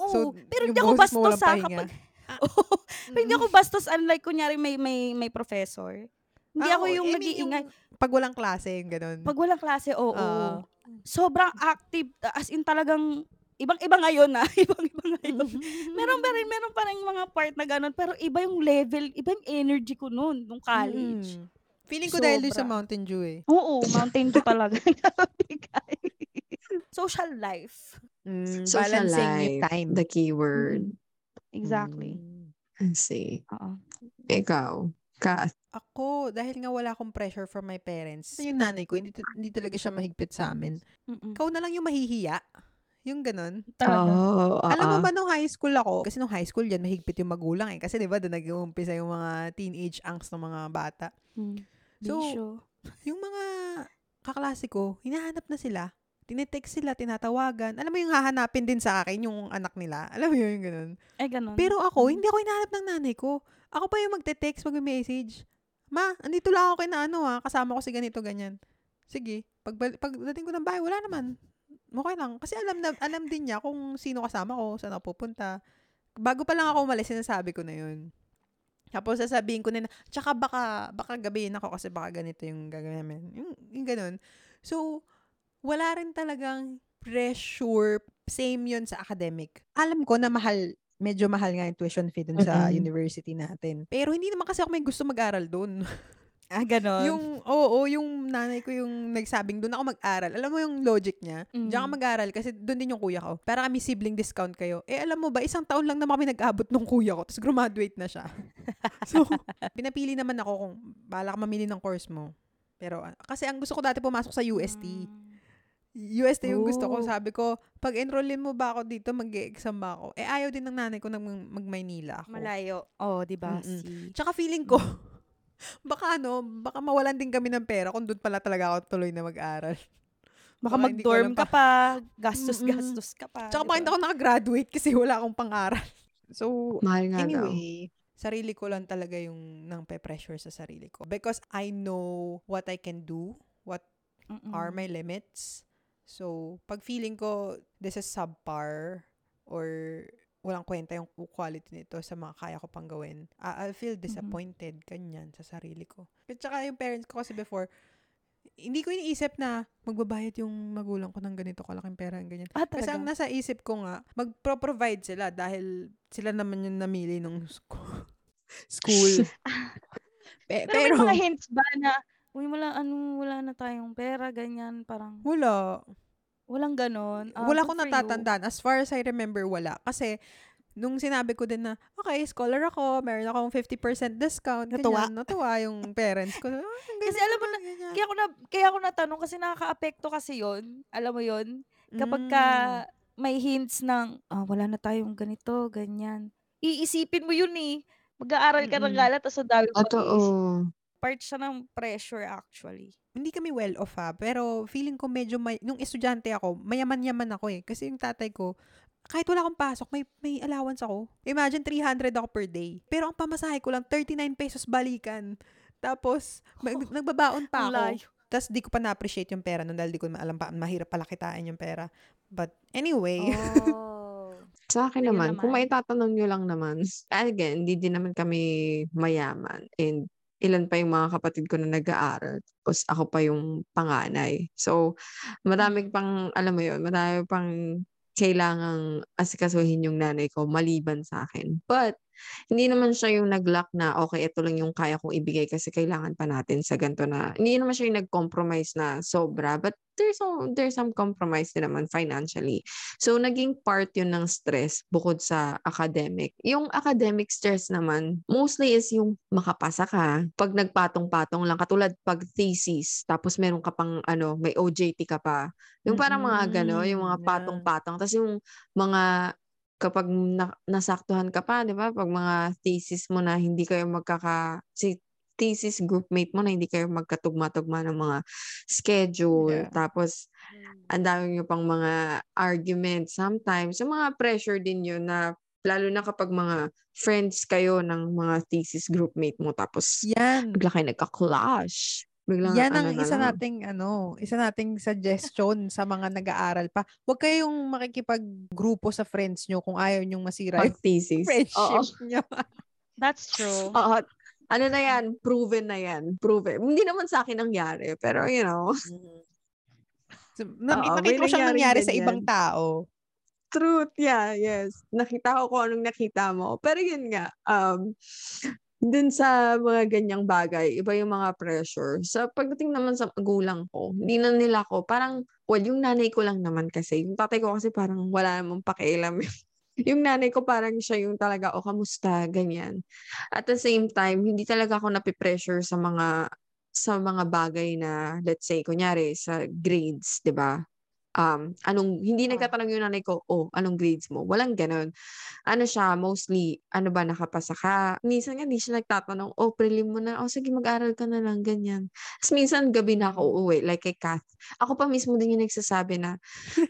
Oo. so pero yung hindi ako boses mo bastos walang sa pahinga. Kapag... Oo. Pero hindi ako bastos unlike kunyari may may may professor. Hindi Ah, ako oo, yung mean, nag-iingay. Pag walang klase, yung ganun. Pag walang klase, oo. Ah. Sobrang active. As in talagang, ibang-iba ngayon <laughs> na. Ibang-iba ngayon. <laughs> meron pa rin, meron pa rin mga part na ganun. Pero iba yung level, iba yung energy ko noon, nung college. Mm. Feeling ko dahil doon sa Sobra. Mountain Dew eh. Oo, Mountain Dew talaga. Nabigay. <laughs> Social life. Mm, Social balancing life, yung time. the keyword. Exactly. Mm. I see. Oo. Ikaw, Kat. Ako, dahil nga wala akong pressure from my parents, yung nanay ko, hindi, hindi talaga siya mahigpit sa amin. Mm-mm. Ikaw na lang yung mahihiya. Yung ganun. Talaga. Oh, Alam mo ba nung high school ako, kasi nung high school yan, mahigpit yung magulang eh. Kasi di ba doon nag-uumpisa yung mga teenage angst ng mga bata. Mm. So, Bisyo. Yung mga kaklase ko, hinahanap na sila. Tinetext sila, tinatawagan. Alam mo yung hahanapin din sa akin, yung anak nila. <laughs> Alam mo yun, yung ganun. Eh, ganun. Pero ako, hindi ako hinahanap ng nanay ko. Ako pa yung magte-text, mag-message. Ma, andito lang ako kay na ano ha, kasama ko si ganito, ganyan. Sige, pag, pagdating ko ng bahay, wala naman. Okay lang. Kasi alam, na, alam din niya kung sino kasama ko, saan ako pupunta. Bago pa lang ako umalis, sinasabi ko na yun. Tapos sasabihin ko na tsaka baka, baka gabihin ako kasi baka ganito yung gagawin namin. Yung, yung ganun. So, wala rin talagang pressure. Same yun sa academic. Alam ko na mahal, medyo mahal nga yung tuition fee dun sa Mm-mm. university natin. Pero hindi naman kasi ako may gusto mag-aral dun. <laughs> ah, ganun. yung, oo, yung nanay ko yung nagsabing doon ako mag-aral. Alam mo yung logic niya? Mm. Diyan ka mag-aral kasi doon din yung kuya ko. Para kami sibling discount kayo. Eh, alam mo ba, isang taon lang naman kami nag-abot nung kuya ko. Tapos graduate na siya. <laughs> so, pinapili naman ako kung bala ka mamili ng course mo. Pero, ah, kasi ang gusto ko dati pumasok sa UST. UST yung gusto ko. Oh. Sabi ko, pag enrollin mo ba ako dito, mag-exam ba ako? Eh, ayaw din ng nanay ko na mag- mag-Maynila ako. Malayo. Oh, di ba? Si... Tsaka feeling ko, <laughs> baka ano, baka mawalan din kami ng pera kung doon pala talaga ako tuloy na mag-aral. Baka mag-dorm ka pa. pa. Gastos-gastos ka pa. Tsaka di baka ba? hindi ako nakagraduate kasi wala akong pang-aral. So, Mahal nga daw. anyway, sarili ko lang talaga yung nang pressure sa sarili ko. Because I know what I can do, what Mm-mm. are my limits. So, pag feeling ko this is subpar or walang kwenta yung quality nito sa mga kaya ko pang gawin, I- I'll feel disappointed, ganyan, sa sarili ko. At saka yung parents ko kasi before, hindi ko iniisip na magbabayad yung magulang ko ng ganito kalaking pera, ganyan. Ah, Kasi ang nasa isip ko nga, magpro-provide sila dahil sila naman yung namili ng <laughs> school. school. <laughs> Pe- Pero, may mga hints ba na, uy, wala, ano, wala na tayong pera, ganyan, parang, wala. walang ganon. Ah, wala good akong for you. natatandaan. As far as I remember, wala. Kasi, nung sinabi ko din na, okay, scholar ako, meron akong 50% discount. Natuwa. Ganyan, natuwa yung <laughs> parents ko. Ah, ang Kasi alam mo naman, ganyan. Kaya ako na, kaya ako natanong kasi nakaka-apekto kasi yon Alam mo yon Kapag ka Mm. may hints ng, ah, wala na tayong ganito, ganyan. Iisipin mo yun eh. Mag-aaral ka ng Mm-mm. gala, tapos ang dami mo Totoo. Part siya ng pressure actually. hindi kami well off ha, pero feeling ko medyo may, nung estudyante ako, mayaman-yaman ako eh. Kasi yung tatay ko, kahit wala akong pasok, may, may allowance ako. Imagine, 300 ako per day. Pero ang pamasahe ko lang, 39 pesos balikan. Tapos, mag- nagbabaon pa ako. layo. Tapos, di ko pa na-appreciate yung pera nun dahil di ko alam pa, mahirap pala kitain yung pera. But, anyway. Oh. <laughs> Sa akin Ayun naman, kung naman. may tatanong nyo lang naman, <laughs> again, hindi din naman kami mayaman. And ilan pa yung mga kapatid ko na nag-aaral. Tapos ako pa yung panganay. So, marami pang, alam mo yun, marami pang kailangang asikasuhin yung nanay ko maliban sa akin. But, hindi naman siya yung nag-lock na, okay, ito lang yung kaya kong ibigay kasi kailangan pa natin sa ganito na, hindi naman siya yung nag-compromise na sobra. But, there's, some, there's some compromise din naman financially. So, naging part yun ng stress bukod sa academic. Yung academic stress naman, mostly is yung makapasa ka. Pag nagpatong-patong lang, katulad pag thesis, tapos meron ka pang, ano, may OJT ka pa. Yung parang mga gano, yung mga Mm, patong-patong. Tapos yung mga, kapag na, nasaktuhan ka pa, di ba? Pag mga thesis mo na hindi kayo magkaka, si thesis groupmate mo na hindi kayo magkatugma-tugma ng mga schedule. Yeah. Tapos, ang dami nyo pang mga arguments sometimes. Yung mga pressure din yun na lalo na kapag mga friends kayo ng mga thesis groupmate mo tapos Yan. bigla kayo nagka-clash. Biglang Yan ano ang na isa lang. nating ano, isa nating suggestion sa mga nag-aaral pa. Huwag kayong makikipag-grupo sa friends nyo kung ayaw nyong masira yung Pag-thesis. Oo. friendship nyo. <laughs> That's true. Oo. Ano na yan? Proven na yan. Proven. Hindi naman sa akin nangyari. Pero, you know, So, na- <laughs> Oo, nakita ko siyang nangyari sa ganyan. ibang tao. truth. Yeah, yes. Nakita ko kung anong nakita mo. Pero yun nga, um, dun sa mga ganyang bagay, iba yung mga pressure. Sa pagdating naman sa magulang ko, hindi na nila ko, parang, well, yung nanay ko lang naman kasi. Yung tatay ko kasi parang wala namang pakialam. <laughs> yung nanay ko parang siya yung talaga, o kamusta, ganyan. At the same time, hindi talaga ako napipressure sa mga sa mga bagay na, let's say, kunyari, sa grades, di ba? Um, anong, hindi Ah. nagtatanong yung nanay ko, oh, anong grades mo? Walang ganun. Ano siya, mostly, ano ba, nakapasa ka? Minsan nga, hindi siya nagtatanong, oh, prelim mo na, oh, sige, mag-aral ka na lang, ganyan. Tapos minsan, gabi na ako uuwi, like kay Kath. Ako pa mismo din yung nagsasabi na,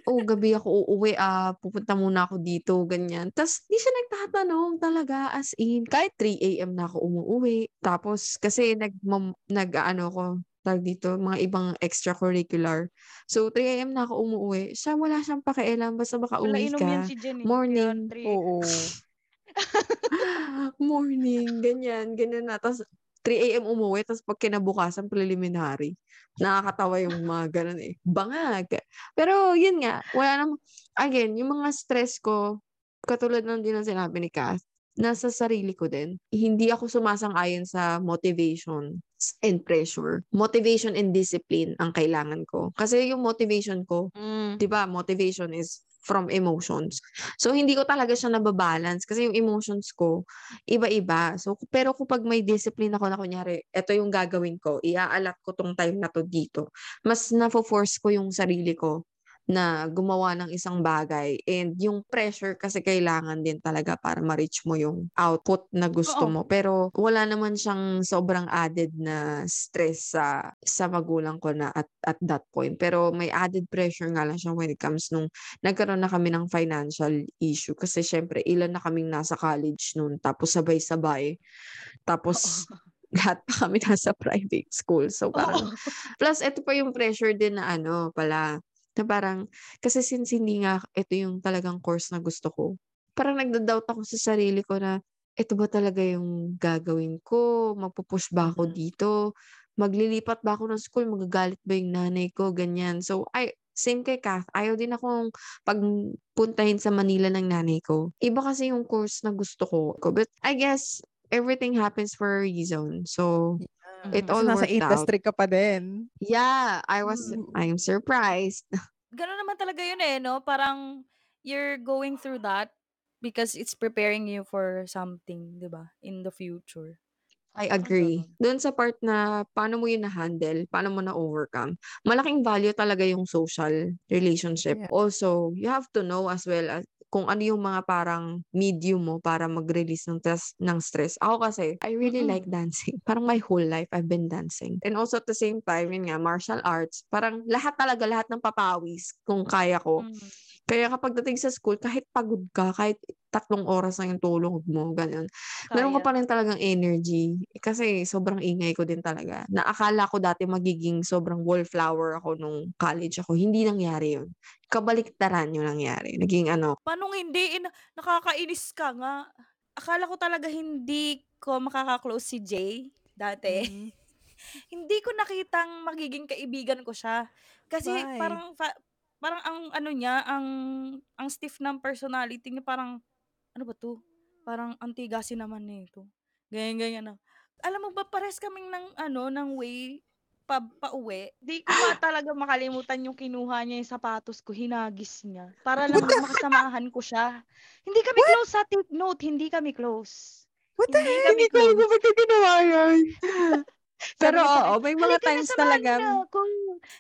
oh, gabi ako uuwi, ah, pupunta muna ako dito, ganyan. Tapos, di siya nagtatanong talaga, as in, kahit 3 a.m. na ako umuwi. Tapos, kasi nag, nag, ano ko, tag dito, mga ibang extracurricular. So, 3 a.m. na ako umuwi. Siya, wala siyang pakialam, basta baka Wala uwi ka. si Jen. eh. Morning. Oo. <laughs> Morning, ganyan, ganyan na. Tapos, 3 a.m. umuwi, tapos pag kinabukasan, preliminary. Nakakatawa yung mga ganun eh. Bangag. Pero, yun nga, wala namang, again, yung mga stress ko, katulad ng din ang sinabi ni Kath, nasa sarili ko din. Hindi ako sumasang-ayon sa motivation and pressure. Motivation and discipline ang kailangan ko. Kasi yung motivation ko, Mm. 'di ba, motivation is from emotions. So hindi ko talaga siya nababalance kasi yung emotions ko iba-iba. So pero kapag may discipline ako na kunyari, ito yung gagawin ko, iaalat ko tong time na to dito. Mas na-force ko yung sarili ko na gumawa ng isang bagay and yung pressure kasi kailangan din talaga para ma-reach mo yung output na gusto Oo. mo. Pero wala naman siyang sobrang added na stress sa sa magulang ko na at at that point. Pero may added pressure nga lang siya when it comes nung nagkaroon na kami ng financial issue. Kasi syempre ilan na kaming nasa college noon tapos sabay-sabay. Tapos <laughs> lahat pa kami nasa <laughs> private school. So parang Plus, ito pa yung pressure din na ano pala, na parang, kasi since hindi nga ito yung talagang course na gusto ko, parang nagda-doubt ako sa sarili ko na, ito ba talaga yung gagawin ko? Magpupush ba ako Mhm. dito? Maglilipat ba ako ng school? Magagalit ba yung nanay ko? Ganyan. So, I, same kay Kath, ayaw din akong pagpuntahin sa Manila ng nanay ko. Iba kasi yung course na gusto ko. But I guess, everything happens for a reason. So, It Kasi all nasa worked out. industry ka pa din. Yeah, I was Mm. I'm surprised. <laughs> Ganun naman talaga yun eh, no? Parang you're going through that because it's preparing you for something, di ba? In the future. I agree. Doon sa part na paano mo yun na-handle, paano mo na-overcome. Malaking value talaga yung social relationship. Yeah. Also, you have to know as well as kung ano yung mga parang medium mo para mag-release ng, stress, ng stress. Ako kasi, I really Mm-mm. like dancing. <laughs> Parang my whole life, I've been dancing. And also at the same time, yun nga, martial arts. Parang lahat talaga, lahat ng papawis kung kaya ko. Mm. Kaya kapag dating sa school, kahit pagod ka, kahit tatlong oras lang yung tulog mo, ganun. Meron ka pa rin talagang energy. Eh, Kasi sobrang ingay ko din talaga. Naakala ko dati magiging sobrang wallflower ako nung college ako. Hindi nangyari yun. Kabaliktaran yung nangyari. Naging ano, Paano hindi? Na- nakakainis ka nga. Akala ko talaga hindi ko makaka-close si Jay dati. Mhm. <laughs> hindi ko nakitang magiging kaibigan ko siya. Kasi Why? parang fa- parang ang ano niya, ang ang stiff ng personality niya parang ano ba 'to? Parang antigasin naman nito. Ganyan ganyan na. Alam mo ba pares kaming ng ano ng way pa pauwi. Di ko pa <laughs> talaga makalimutan yung kinuha niya yung sapatos ko, hinagis niya. Para lang makasamahan ko siya. Hindi kami close sa take note, hindi kami close. What the Hindi heck? kami hindi ko alam close. kung ba't niya ginawa yun. <laughs> Pero Sabi niya sa oo, akin, may mga halika na times samahan talaga. mo na ako.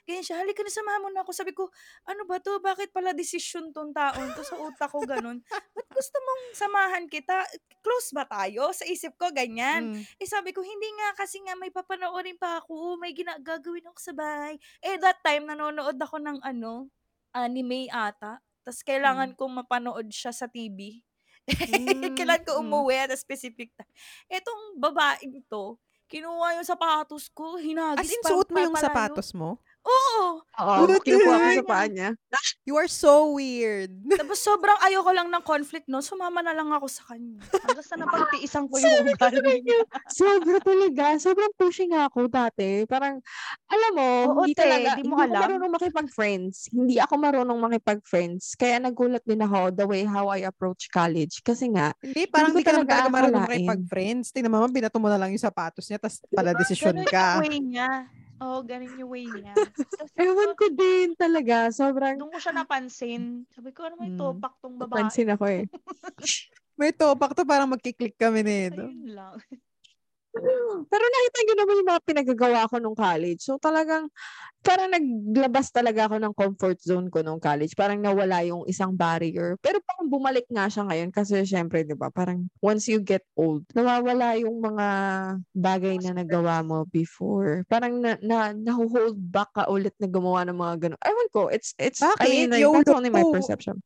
Ganyan siya, halika na samahan mo na ako. Sabi ko, ano ba to? Bakit pala desisyon tong taon to? Sa utak ko ganun. Ba't gusto mong samahan kita? Close ba tayo? Sa isip ko, ganyan. Mm. Eh sabi ko, hindi nga kasi nga may papanoorin pa ako, may ginagagawin ako sa bahay. Eh that time, nanonood ako ng ano, anime ata. Tapos kailangan Mm. kong mapanood siya sa TV. <laughs> Mm, kailangan ko mm. umuwi at a specific time. Etong babaeng to, kinuha yung sapatos ko, hinagis As in, pa- suot mo yung papalayo. sapatos mo? Oo. Oo, What the kinukuha ko heck? sa paa niya. You are so weird. Tapos sobrang ayoko lang ng conflict, no? Sumama na lang ako sa kanya. Hanggang sa napagtiisan ko yung ugali niya. Sobra talaga. Sobrang pushing nga ako dati. Parang, alam mo, Oo, hindi te, talaga, di hindi mo ako alam. marunong makipag-friends. Hindi ako marunong makipag-friends. Kaya nagulat din ako the way how I approach college. Kasi nga, Hindi, parang ko hindi ka naman talaga talaga marunong akalain. makipag-friends. Tingnan mo, binato mo na lang yung sapatos niya, tapos pala desisyon Ganun ka. yung way niya. Oo, ganun yung way niya. Tapos ewan ko din talaga. Sobrang Doon ko siya napansin. Sabi ko, ano may Mm. topak tong babae? napansin ako eh. <laughs> May topak to, parang magkiklik kami nito. Ayun lang. Pero nakita niyo naman yung mga pinagagawa ko nung college. So talagang, parang naglabas talaga ako ng comfort zone ko nung college. Parang nawala yung isang barrier. Pero parang bumalik nga siya ngayon kasi syempre, di ba, parang once you get old, nawawala yung mga bagay na nagawa mo before. Parang na, na, nahuhold back ka ulit na gumawa ng mga ganun. Ewan ko, it's, it's, I Bakit? mean, like, that's only my perception.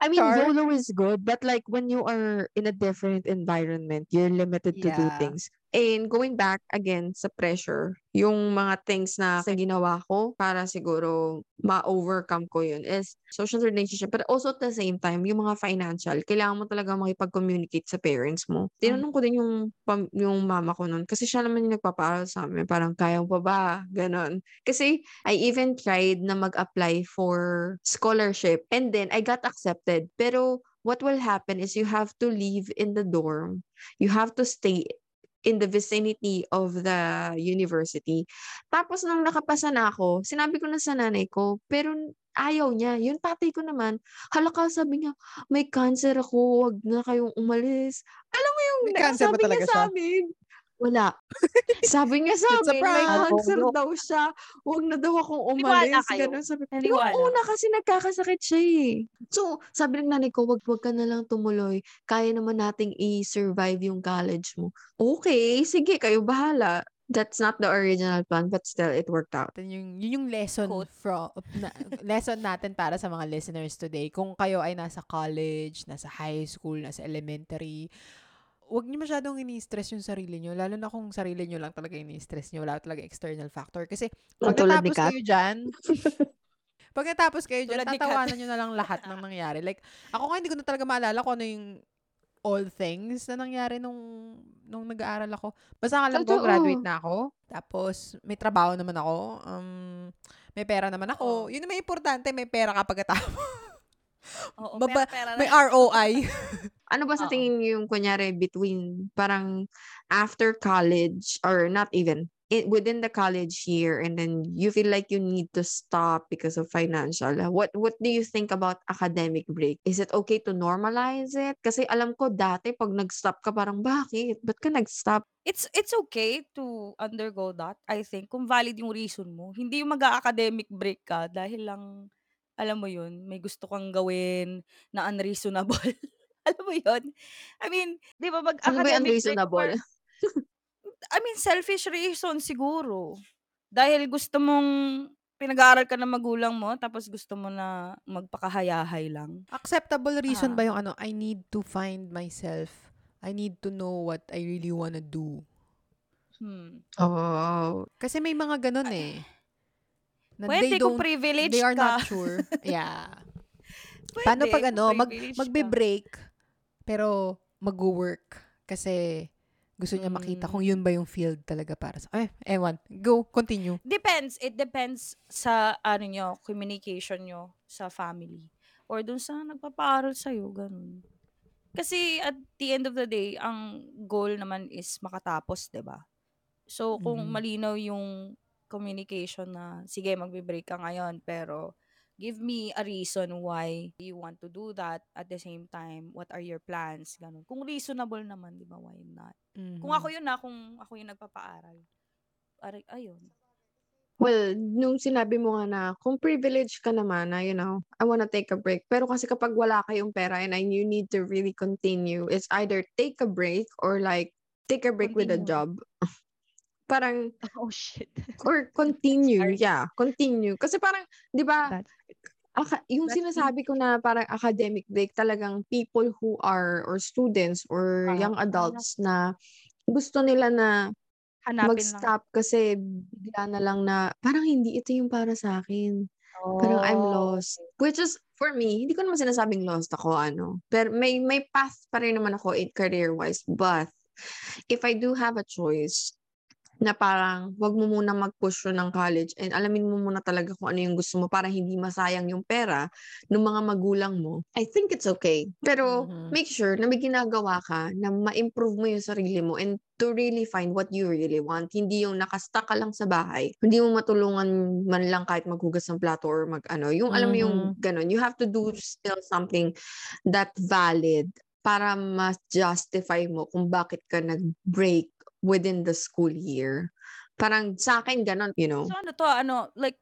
I mean, Char. YOLO is good, but like when you are in a different environment, you're limited to do Yeah. things. And going back again sa pressure, yung mga things na ginawa ko para siguro ma-overcome ko yun is social relationship. But also at the same time, yung mga financial, kailangan mo talaga makipag-communicate sa parents mo. Tinanong ko din yung, yung mama ko nun kasi siya naman yung nagpapaaral sa amin. Parang kaya mo pa ba? Ganon. Kasi I even tried na mag-apply for scholarship and then I got accepted. Pero what will happen is you have to live in the dorm. You have to stay in the vicinity of the university. Tapos nung nakapasa na ako, sinabi ko na sa nanay ko, pero ayaw niya. Yung tatay ko naman, halaka sabi niya, may cancer ako, wag na kayong umalis. Alam mo yung May cancer ba sabi talaga niya sa amin? Wala. <laughs> sabi niya sa amin, may cancer daw siya. Wag na daw akong umalis. Ganun sabi ko. Nung Naniwala? una kasi nagkakasakit siya eh. So, sabi ng nanay ko, wag, wag ka na lang tumuloy. Kaya naman nating i-survive yung college mo. Okay, sige, kayo bahala. That's not the original plan, but still, it worked out. Yun yung, yun yung lesson Quote. from na, lesson natin para sa mga listeners today. Kung kayo ay nasa college, nasa high school, nasa elementary, huwag niyo masyadong ini-stress yung sarili niyo. Lalo na kung sarili niyo lang talaga ini-stress niyo. Wala talaga external factor. Kasi pag Tulad ni natapos Kat. kayo dyan, <laughs> pag natapos kayo Kat. tatawanan niyo na lang lahat ng nangyari. Like, ako nga hindi ko na talaga maalala kung ano yung all things na nangyari nung nung nag-aaral ako. Basta alam ko, graduate na ako. Tapos, may trabaho naman ako. Um, may pera naman ako. Oo. Yun may importante, may pera ka pagkatapos. Oo, Baba- pera-pera na. may ROI. <laughs> Ano ba sa tingin niyo yung kunyari between parang after college or not even i- within the college year and then you feel like you need to stop because of financial what what do you think about academic break? Is it okay to normalize it? Kasi alam ko dati pag nag-stop ka parang bakit? Ba't ka nag-stop? It's it's okay to undergo that, I think, kung valid yung reason mo. Hindi yung mag-academic break ka dahil lang, alam mo yun, may gusto kang gawin na unreasonable. <laughs> <laughs> alam mo yun? I mean, di ba ano ba yung mag-academic unreasonable for, I mean, selfish reason siguro. Dahil gusto mong pinag-aaral ka ng magulang mo, tapos gusto mo na magpakahayahay lang. Acceptable reason Ah. ba yung ano, I need to find myself. I need to know what I really wanna do. Hmm. oh Kasi may mga ganun eh. Na Pwede they kung don't, privilege they are ka. not sure. <laughs> Yeah. Pwede Paano pag kung ano, mag, privileged ka. magbe-break, pero mag-work. Kasi gusto niya makita Mm. kung yun ba yung field talaga para sa... Eh, ewan. Go, continue. Depends. It depends sa ano nyo, communication nyo sa family. Or dun sa nagpapaaral sa'yo, ganun. Kasi at the end of the day, ang goal naman is makatapos, 'di ba? So, kung Mhm. malinaw yung communication na, sige, magbe-break ka ngayon, pero give me a reason why you want to do that. At the same time, what are your plans? Ganun. Kung reasonable naman, di ba, why not? Kung ako yun na, kung ako yung nagpapaaral. Aray, ayun. Well, nung sinabi mo nga na kung privileged ka naman na, you know, I wanna take a break. Pero kasi kapag wala kayong pera and then you need to really continue, it's either take a break or like take a break with a Continue. job. <laughs> Parang <laughs> Oh, shit. or continue, yeah, continue. Kasi parang, 'di ba, aka- yung That's sinasabi ko na parang academic break, talagang people who are or students or Ah, young adults na gusto nila na Hanapin lang. mag-stop kasi bigla na lang na parang hindi ito yung para sa akin. Parang I'm Oh, lost. Which is, for me, hindi ko naman sinasabing lost ako, ano. Pero may, may path pa rin naman ako in career-wise. But, if I do have a choice, na parang wag mo muna mag-push yun ng college and alamin mo muna talaga kung ano yung gusto mo para hindi masayang yung pera ng mga magulang mo, I think it's okay. Pero Mhm. make sure na may ginagawa ka na ma-improve mo yung sarili mo and to really find what you really want. Hindi yung nakastuck ka lang sa bahay. Hindi mo matulungan man lang kahit maghugas ng plato or mag ano. Yung alam mo yung ganun. You have to do still something that valid para ma-justify mo kung bakit ka nag-break within the school year. Parang sa akin ganun, you know. So ano to, ano, like,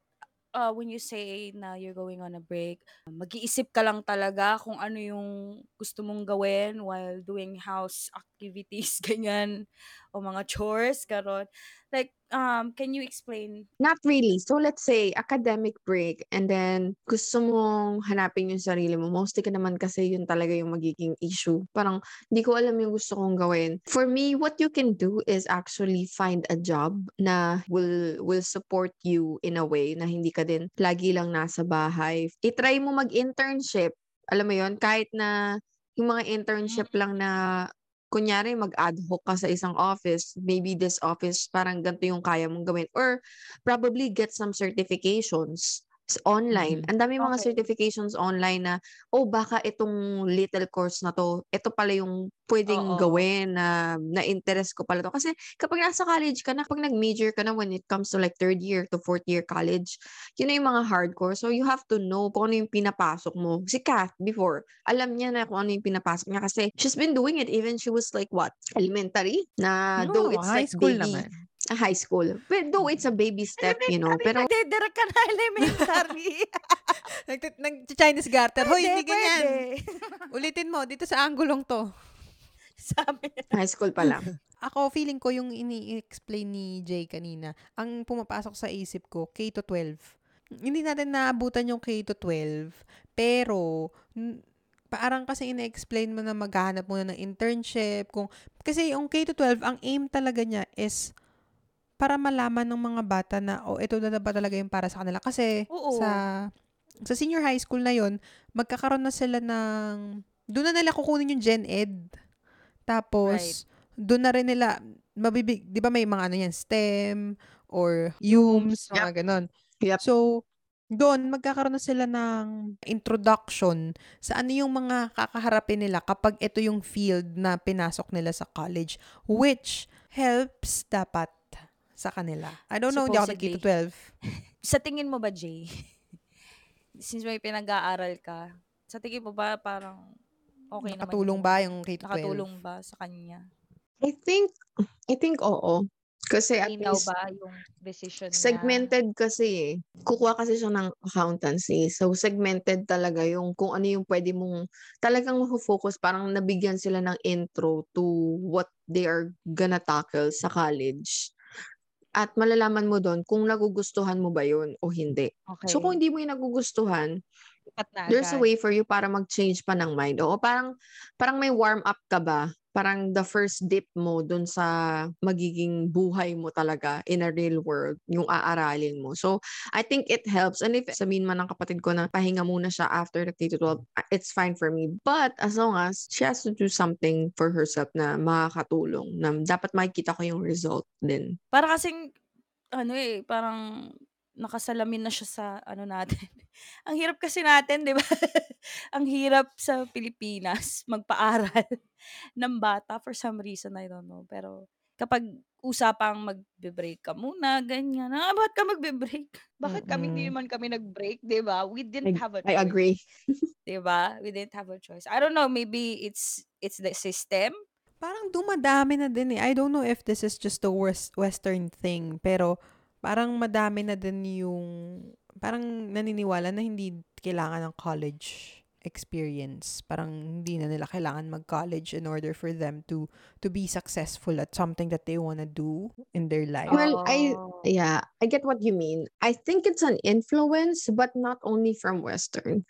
uh, when you say na you're going on a break, mag-iisip ka lang talaga kung ano yung gusto mong gawin while doing house activities, <laughs> ganyan, o mga chores, ganon. Like, um, can you explain? Not really. So let's say academic break and then gusto mong hanapin yung sarili mo. Mostly ka naman kasi yun talaga yung magiging issue. Parang hindi ko alam yung gusto kong gawin. For me, what you can do is actually find a job na will will support you in a way na hindi ka din lagi lang nasa bahay. I-try mo mag-internship. Alam mo yon kahit na yung mga internship lang na kunyari mag-ad hoc ka sa isang office, maybe this office parang ganito yung kaya mong gawin or probably get some certifications online. Mhm. Ang dami mga Okay. certifications online na oh baka itong little course na to, ito pala yung pwedeng Oo. gawin na na-interest ko pala to. Kasi kapag nasa college ka na, kapag nag-major ka na when it comes to like third year to fourth year college, yun na yung mga hardcore. So you have to know kung ano yung pinapasok mo. Si Kath before, alam niya na kung ano yung pinapasok niya kasi she's been doing it even she was like what? Elementary? Na though No, it's high like school baby, naman. Ah, high school. But though it's a baby step, you know. Pero Nagdedera ka na elementary. <laughs> Nag- Nag-Chinese garter. Hoy, hindi ganyan. Ulitin mo, dito sa anggulong to. <laughs> Sabi high school pa lang. Ako, feeling ko yung ini-explain ni Jay kanina, ang pumapasok sa isip ko, K to 12. Hindi natin naabutan yung K to 12, pero n- parang kasi ina-explain mo na maghahanap muna ng internship. Kung, kasi yung K to 12, ang aim talaga niya is para malaman ng mga bata na, oh, ito na ba talaga yung para sa kanila. Kasi Oo. sa sa senior high school na yon magkakaroon na sila ng, doon na nila kukunin yung Gen Ed. Tapos, doon na rin nila, mabibig, di ba may mga ano yan, STEM, or UMS, mga ganon. Yep. So, doon, magkakaroon na sila ng introduction sa ano yung mga kakaharapin nila kapag ito yung field na pinasok nila sa college, which helps dapat sa kanila. I don't know, hindi ako Supposedly. nag-K to 12. Sa tingin mo ba, Jay? <laughs> Since may pinag-aaral ka, sa tingin mo ba parang okay Nakatulong naman? ba yung K to 12? Nakatulong ba sa kanya? I think, I think oo. Kasi at least, ba yung decision niya? segmented kasi eh. Kukuha kasi siya ng accountancy. So, segmented talaga yung kung ano yung pwede mong talagang focus Parang nabigyan sila ng intro to what they are gonna tackle sa college. At malalaman mo doon kung nagugustuhan mo ba yun o hindi. Okay. So, kung hindi mo yung nagugustuhan, Lipat na there's a way for you para mag-change pa ng mind. Oo, parang, parang may warm up ka ba? Parang the first dip mo dun sa magiging buhay mo talaga in a real world, yung aaralin mo. So, I think it helps. And if sabihin man ng kapatid ko na pahinga muna siya after the K-12, it's fine for me. But as long as she has to do something for herself na makakatulong, na dapat makikita ko yung result din. Para kasing, ano eh, parang nakasalamin na siya sa ano natin. <laughs> Ang hirap kasi natin, di ba? <laughs> Ang hirap sa Pilipinas <laughs> magpaaral ng bata for some reason, I don't know. Pero kapag usapang magbe-break ka muna, ganyan. Ah, ba't ka magbe-break? Bakit kami hindi Mm-mm. naman kami nag-break, di ba? We didn't have a I choice. agree. Di ba? We didn't have a choice. I don't know, maybe it's it's the system. Parang dumadami na din eh. I don't know if this is just a west, western thing, pero parang madami na din yung, parang naniniwala na hindi kailangan ng college experience. Parang hindi na nila kailangan mag-college in order for them to to be successful at something that they wanna do in their life. Well, I Oh. yeah, I get what you mean. I think it's an influence, but not only from Western.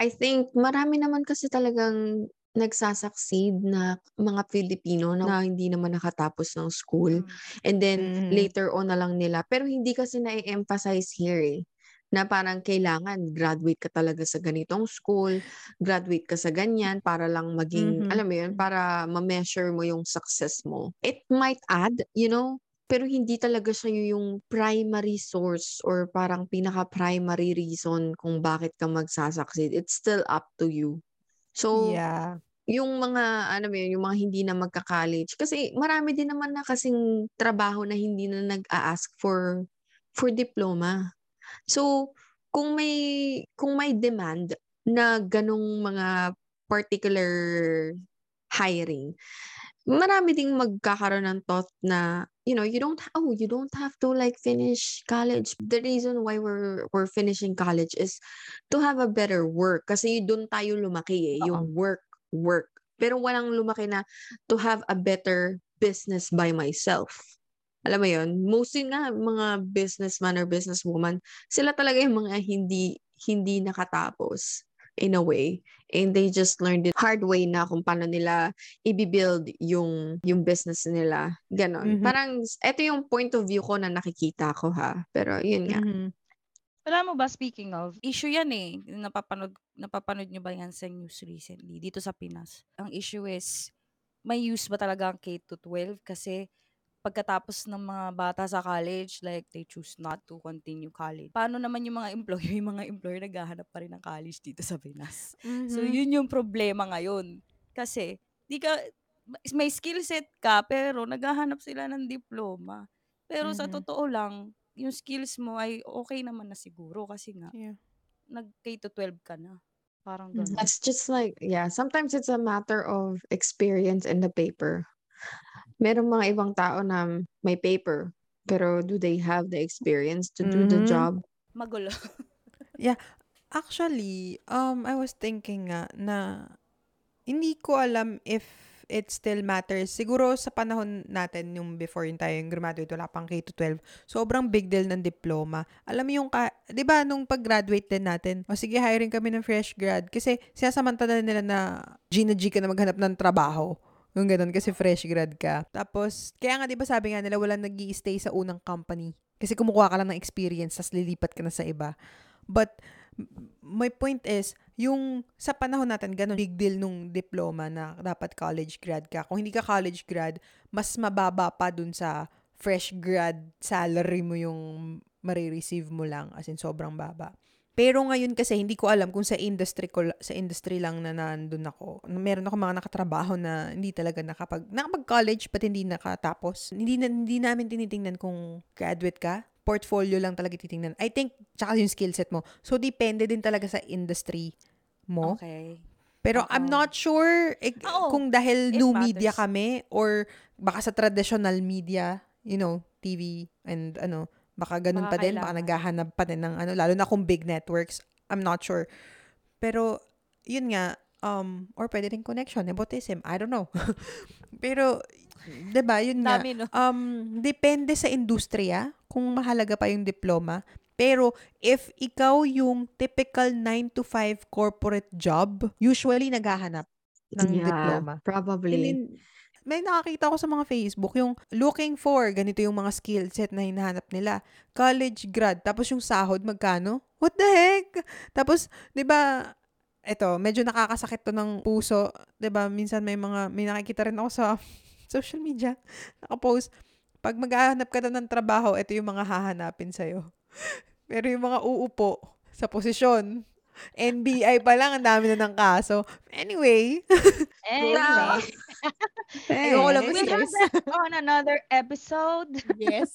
I think marami naman kasi talagang nagsasucceed na mga Filipino na hindi naman nakatapos ng school. Mm. And then Mhm. later on na lang nila. Pero hindi kasi na-emphasize here eh. Na parang kailangan graduate ka talaga sa ganitong school, graduate ka sa ganyan para lang maging, Mhm. alam mo yun, para ma-measure mo yung success mo. It might add, you know, pero hindi talaga siya yung primary source or parang pinaka-primary reason kung bakit ka magsasucceed. It's still up to you. So, yeah. yung mga ano mo yun, yung mga hindi na magka-college kasi marami din naman na kasing trabaho na hindi na nag-a-ask for for diploma. So, kung may kung may demand na ganong mga particular hiring, marami ding magkakaroon ng thought na you know, you don't oh, you don't have to like finish college. The reason why we're we're finishing college is to have a better work kasi doon tayo lumaki eh, Oo. yung work work. Pero walang lumaki na to have a better business by myself. Alam mo yun? Mostly nga mga businessman or businesswoman, sila talaga yung mga hindi hindi nakatapos in a way. And they just learned it hard way na kung paano nila i-build yung yung business nila. Ganon. Mhm. Parang ito yung point of view ko na nakikita ko ha. Pero yun nga. Mhm. Wala mo ba, speaking of, issue yan eh. Napapanood, napapanood nyo ba yan sa news recently dito sa Pinas? Ang issue is, may use ba talaga ang K to 12? Kasi pagkatapos ng mga bata sa college, like they choose not to continue college. Paano naman yung mga employer? <laughs> Yung mga employer naghahanap pa rin ng college dito sa Pinas. So, Mhm. yun yung problema ngayon. Kasi, di ka, may skill set ka, pero naghahanap sila ng diploma. Pero sa Mhm. totoo lang, yung skills mo ay okay naman na siguro kasi nga, Yeah. nag K to 12 ka na. parang Mhm. gano'n. It's just like, yeah, sometimes it's a matter of experience in the paper. Merong mga ibang tao na may paper, pero do they have the experience to do the Mhm. job? Magulo. <laughs> Actually, um, I was thinking nga na hindi ko alam if it still matters. Siguro sa panahon natin, yung before yung tayo yung graduate, wala pang K to 12, sobrang big deal ng diploma. Alam mo yung, ka, di ba, nung pag-graduate din natin, o sige, hiring kami ng fresh grad. Kasi sinasamantala nila na G na G ka na maghanap ng trabaho. Yung ganun, kasi fresh grad ka. Tapos, kaya nga, di ba sabi nga nila, walang nag stay sa unang company. Kasi kumukuha ka lang ng experience, tas lilipat ka na sa iba. But, my point is, yung sa panahon natin, ganun, big deal nung diploma na dapat college grad ka. Kung hindi ka college grad, mas mababa pa dun sa fresh grad salary mo yung marireceive mo lang. As in, sobrang baba. Pero ngayon kasi hindi ko alam kung sa industry ko sa industry lang na nandun ako. Meron ako mga nakatrabaho na hindi talaga nakapag nakapag-college but hindi nakatapos. Hindi na, hindi namin tinitingnan kung graduate ka. Portfolio lang talaga titingnan. I think tsaka yung skill set mo. So depende din talaga sa industry mo. Okay. Pero I'm Oo. not sure eh, kung dahil new media matters. kami or baka sa traditional media, you know, TV and ano, baka ganun Baka pa din, baka naghahanap pa din ng ano, lalo na kung big networks. I'm not sure. Pero, yun nga, um, or pwede rin connection, nepotism, I don't know. <laughs> Pero, ba yun nga, Dami, no? um, depende sa industriya kung mahalaga pa yung diploma. Pero, if ikaw yung typical 9 to 5 corporate job, usually naghahanap ng Yeah, diploma. Probably. And then, may nakakita ko sa mga Facebook, yung looking for, ganito yung mga skill set na hinahanap nila. College grad, tapos yung sahod, magkano? What the heck? Tapos, di ba, eto, medyo nakakasakit to ng puso. Ba, minsan may mga, may nakikita rin ako sa <laughs> social media, nakapost, pag maghahanap ka daw ng trabaho, ito yung mga hahanapin sa'yo. <laughs> Pero yung mga uupo sa posisyon, NBI pa lang, ang dami na ng kaso. Anyway, <laughs> Anyway, <laughs> Ayoko lang we'll have that on another episode. Yes.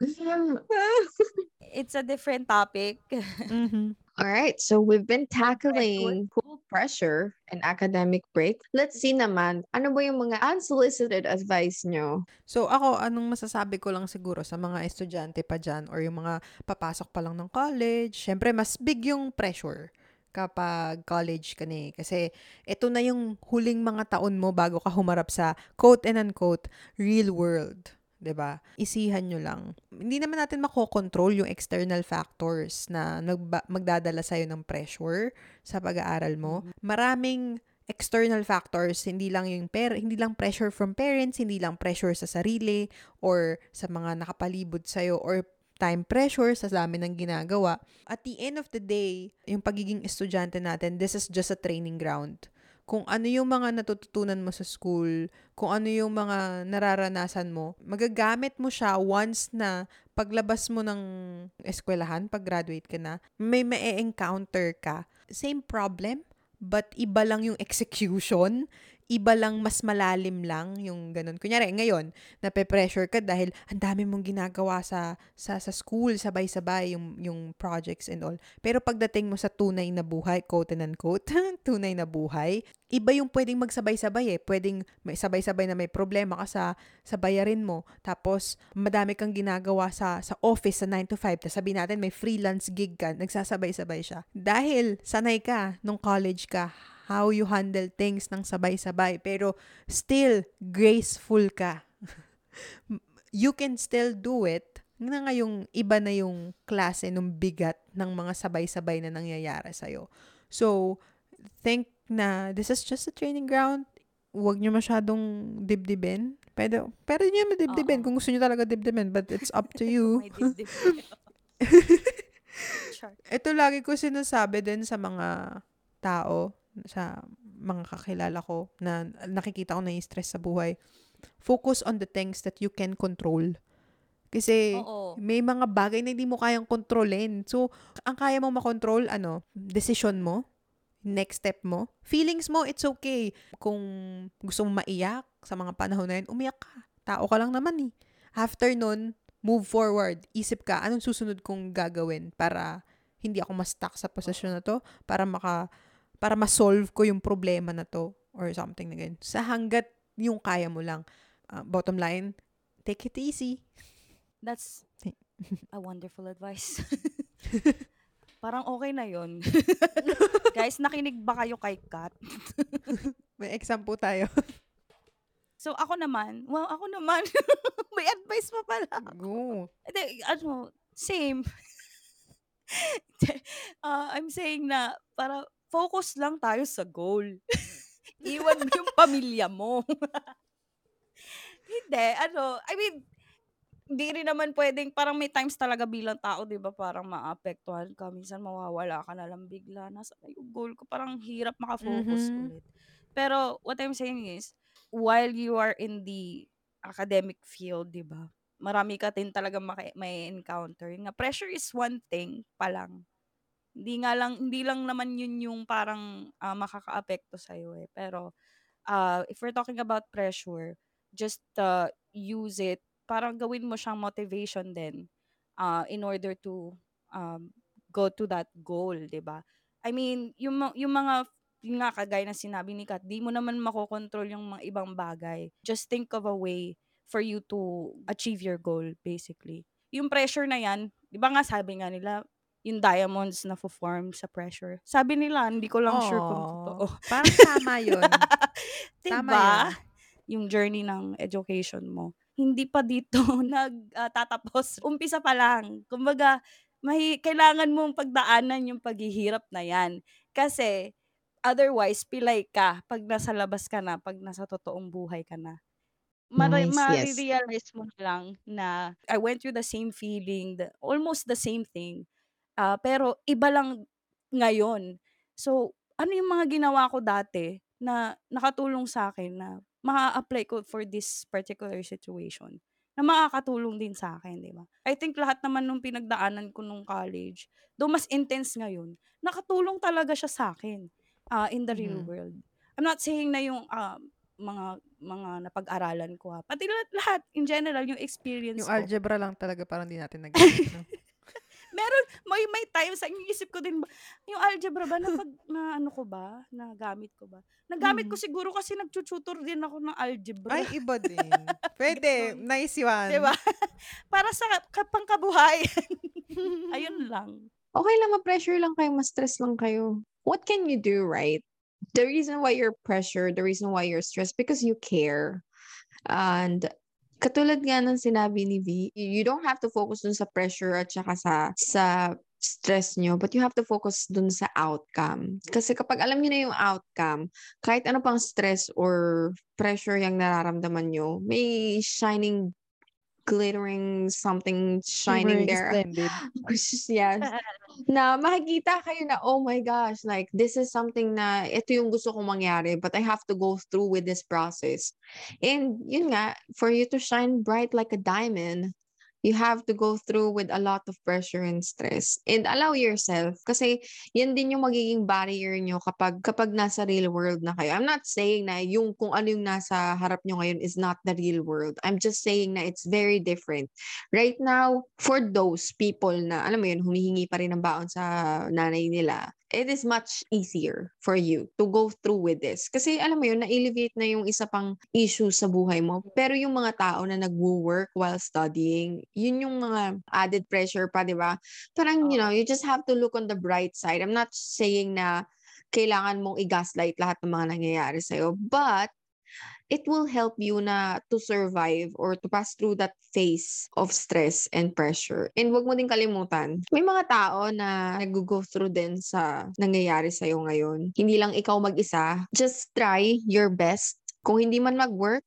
<laughs> It's a different topic. mhm. All right, so we've been tackling school pressure and academic break. Let's see naman, ano ba yung mga unsolicited advice nyo? So ako, anong masasabi ko lang siguro sa mga estudyante pa dyan or yung mga papasok pa lang ng college, syempre mas big yung pressure kapag college ka na eh. Kasi ito na yung huling mga taon mo bago ka humarap sa quote and unquote real world. 'di ba? Isihan nyo lang. Hindi naman natin makokontrol yung external factors na nagba- magdadala sa'yo ng pressure sa pag-aaral mo. Maraming external factors, hindi lang yung per hindi lang pressure from parents, hindi lang pressure sa sarili or sa mga nakapalibot sa or time pressure sa dami ng ginagawa. At the end of the day, yung pagiging estudyante natin, this is just a training ground kung ano yung mga natututunan mo sa school, kung ano yung mga nararanasan mo, magagamit mo siya once na paglabas mo ng eskwelahan, pag-graduate ka na, may ma-encounter ka. Same problem, but iba lang yung execution, iba lang mas malalim lang yung ganun. Kunyari, ngayon, nape-pressure ka dahil ang dami mong ginagawa sa sa, sa school, sabay-sabay yung, yung projects and all. Pero pagdating mo sa tunay na buhay, quote and unquote, <laughs> tunay na buhay, iba yung pwedeng magsabay-sabay eh. Pwedeng may sabay-sabay na may problema ka sa, sa bayarin mo. Tapos, madami kang ginagawa sa, sa office sa 9 to 5. Tapos sabihin natin, may freelance gig ka, nagsasabay-sabay siya. Dahil sanay ka nung college ka, how you handle things ng sabay-sabay. Pero still, graceful ka. <laughs> you can still do it na ngayong iba na yung klase ng bigat ng mga sabay-sabay na nangyayari sa'yo. So, think na this is just a training ground. Huwag nyo masyadong dibdibin. Pwede, pwede nyo madibdibin Oo. kung gusto nyo talaga dibdibin, but it's up to you. <laughs> Ito lagi ko sinasabi din sa mga tao, sa mga kakilala ko na nakikita ko na stress sa buhay. Focus on the things that you can control. Kasi Oo. may mga bagay na hindi mo kayang kontrolin. So, ang kaya mo makontrol, ano, decision mo, next step mo, feelings mo, it's okay. Kung gusto mo maiyak sa mga panahon na yun, umiyak ka. Tao ka lang naman eh. After nun, move forward. Isip ka, anong susunod kong gagawin para hindi ako ma-stuck sa posisyon na to, para maka, para ma-solve ko yung problema na to, or something na ganyan. Sa hanggat yung kaya mo lang. Ah, bottom line, take it easy. That's <laughs> a wonderful advice. <laughs> Parang okay na yon. <laughs> Guys, nakinig ba kayo kay Kat? May example tayo. So, ako naman, well, ako naman, may advice pa pala. Go. Hindi, ano, same. uh, I'm saying na, para focus lang tayo sa goal. <laughs> Iwan mo yung pamilya mo. <laughs> Hindi, ano, I mean, hindi rin naman pwedeng, parang may times talaga bilang tao, di ba, parang maapektuhan ka. Minsan mawawala ka na lang bigla. Nasa na yung goal ko, parang hirap makafocus Mhm. ulit. Pero, what I'm saying is, while you are in the academic field, di ba, marami ka din talaga maki- may encounter. Nga, pressure is one thing pa lang. Hindi nga lang, hindi lang naman yun yung parang ah, makakaapekto sa'yo eh. Pero, uh, if we're talking about pressure, just uh, use it, parang gawin mo siyang motivation din uh, in order to um, go to that goal, 'di ba? I mean, yung, yung mga, yung nga kagaya ng sinabi ni Kat, di mo naman makokontrol yung mga ibang bagay. Just think of a way for you to achieve your goal, basically. Yung pressure na yan, di ba nga sabi nga nila, yung diamonds na form sa pressure. Sabi nila, hindi ko lang sure kung totoo. Parang tama yun. <laughs> Tama diba? yan. Yung journey ng education mo. Hindi pa dito <laughs> nagtatapos. Umpisa pa lang. Kumbaga, may, kailangan mong pagdaanan yung paghihirap na yan. Kasi, otherwise, pilay ka pag nasa labas ka na, pag nasa totoong buhay ka na. Nice, Mara- yes. mo lang na I went through the same feeling, the, almost the same thing. Ah, pero iba lang ngayon. So, ano yung mga ginawa ko dati na nakatulong sa akin na maa-apply ko for this particular situation na makakatulong din sa akin, di ba? I think lahat naman nung pinagdaanan ko nung college, though mas intense ngayon, nakatulong talaga siya sa akin ah, in the real Mhm. world. I'm not saying na yung ah, mga mga napag-aralan ko ha. Pati lahat, lahat in general, yung experience Yung ko. algebra lang talaga parang di natin <laughs> nag no? Meron, may, may times, ang isip ko din, ba, yung algebra ba, na, pag, <laughs> na ano ko ba, nagamit ko ba? Nagamit ko Mm. siguro kasi nagtututor din ako ng algebra. Ay, iba <laughs> din. Pwede. Ganon. Nice one. Diba? <laughs> Para sa ka- pangkabuhayan. Ayun lang. Okay lang, ma-pressure lang kayo, ma-stress lang kayo. What can you do, right? The reason why you're pressured, the reason why you're stressed, because you care. And katulad nga ng sinabi ni V, you don't have to focus dun sa pressure at saka sa, sa stress nyo, but you have to focus dun sa outcome. Kasi kapag alam nyo na yung outcome, kahit ano pang stress or pressure yung nararamdaman nyo, may shining, glittering something shining there. Splendid. <gasps> yes. <laughs> na makikita kayo na, oh my gosh, like, this is something na, ito yung gusto kong mangyari, but I have to go through with this process. And, yun nga, for you to shine bright like a diamond, you have to go through with a lot of pressure and stress. And allow yourself. Kasi, yan din yung magiging barrier nyo kapag, kapag nasa real world na kayo. I'm not saying na yung kung ano yung nasa harap nyo ngayon is not the real world. I'm just saying na it's very different right now, for those people na, alam mo yun, humihingi pa rin ng baon sa nanay nila, it is much easier for you to go through with this. Kasi alam mo yun, na-elevate na yung isa pang issue sa buhay mo. Pero yung mga tao na nag-work while studying, yun yung mga added pressure pa, di ba? Parang, you know, you just have to look on the bright side. I'm not saying na kailangan mong i-gaslight lahat ng mga nangyayari sa'yo. But, it will help you na to survive or to pass through that phase of stress and pressure. And wag mo din kalimutan, may mga tao na nag-go through din sa nangyayari sa'yo ngayon. Hindi lang ikaw mag-isa. Just try your best. Kung hindi man mag-work,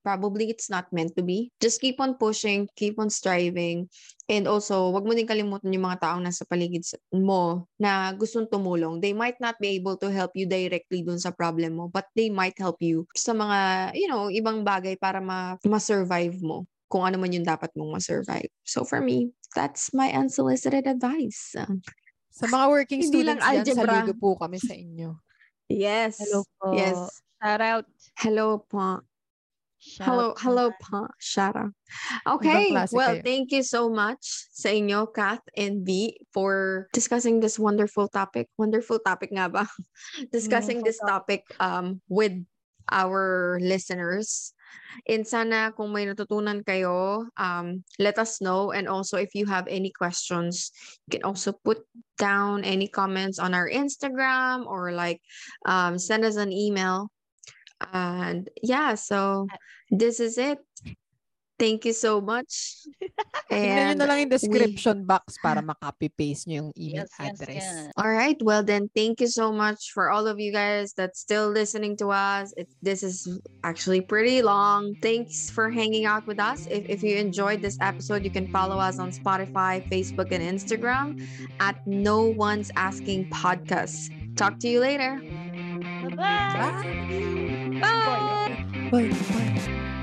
probably it's not meant to be. Just keep on pushing, keep on striving, And also, wag mo din kalimutan yung mga taong nasa paligid mo na gustong tumulong. They might not be able to help you directly dun sa problem mo, but they might help you sa mga, you know, ibang bagay para ma- ma-survive mo kung ano man yung dapat mong ma-survive. So for me, that's my unsolicited advice. Sa mga working Hindi lang students dyan, algebra. saludo po kami sa inyo. Yes. Hello po. Yes. Shout out. Hello po. Shout Hello, out hello pa, Shara. Okay, well, kayo. thank you so much sa inyo, Kath and V, for discussing this wonderful topic. Wonderful topic nga ba? <laughs> discussing this topic um with our listeners. And sana kung may natutunan kayo, um, let us know. And also, if you have any questions, you can also put down any comments on our Instagram or like um, send us an email. And yeah, so this is it. Thank you so much. <laughs> Tingnan nyo na lang yung we- description box para <laughs> makopy-paste nyo yung email Yes, yes, address. yes. All right. Well, then, thank you so much for all of you guys that's still listening to us. It, this is actually pretty long. Thanks for hanging out with us. If, if you enjoyed this episode, you can follow us on Spotify, Facebook, and Instagram at No One's Asking Podcast. Talk to you later. Bye-bye. Bye. 拜拜拜。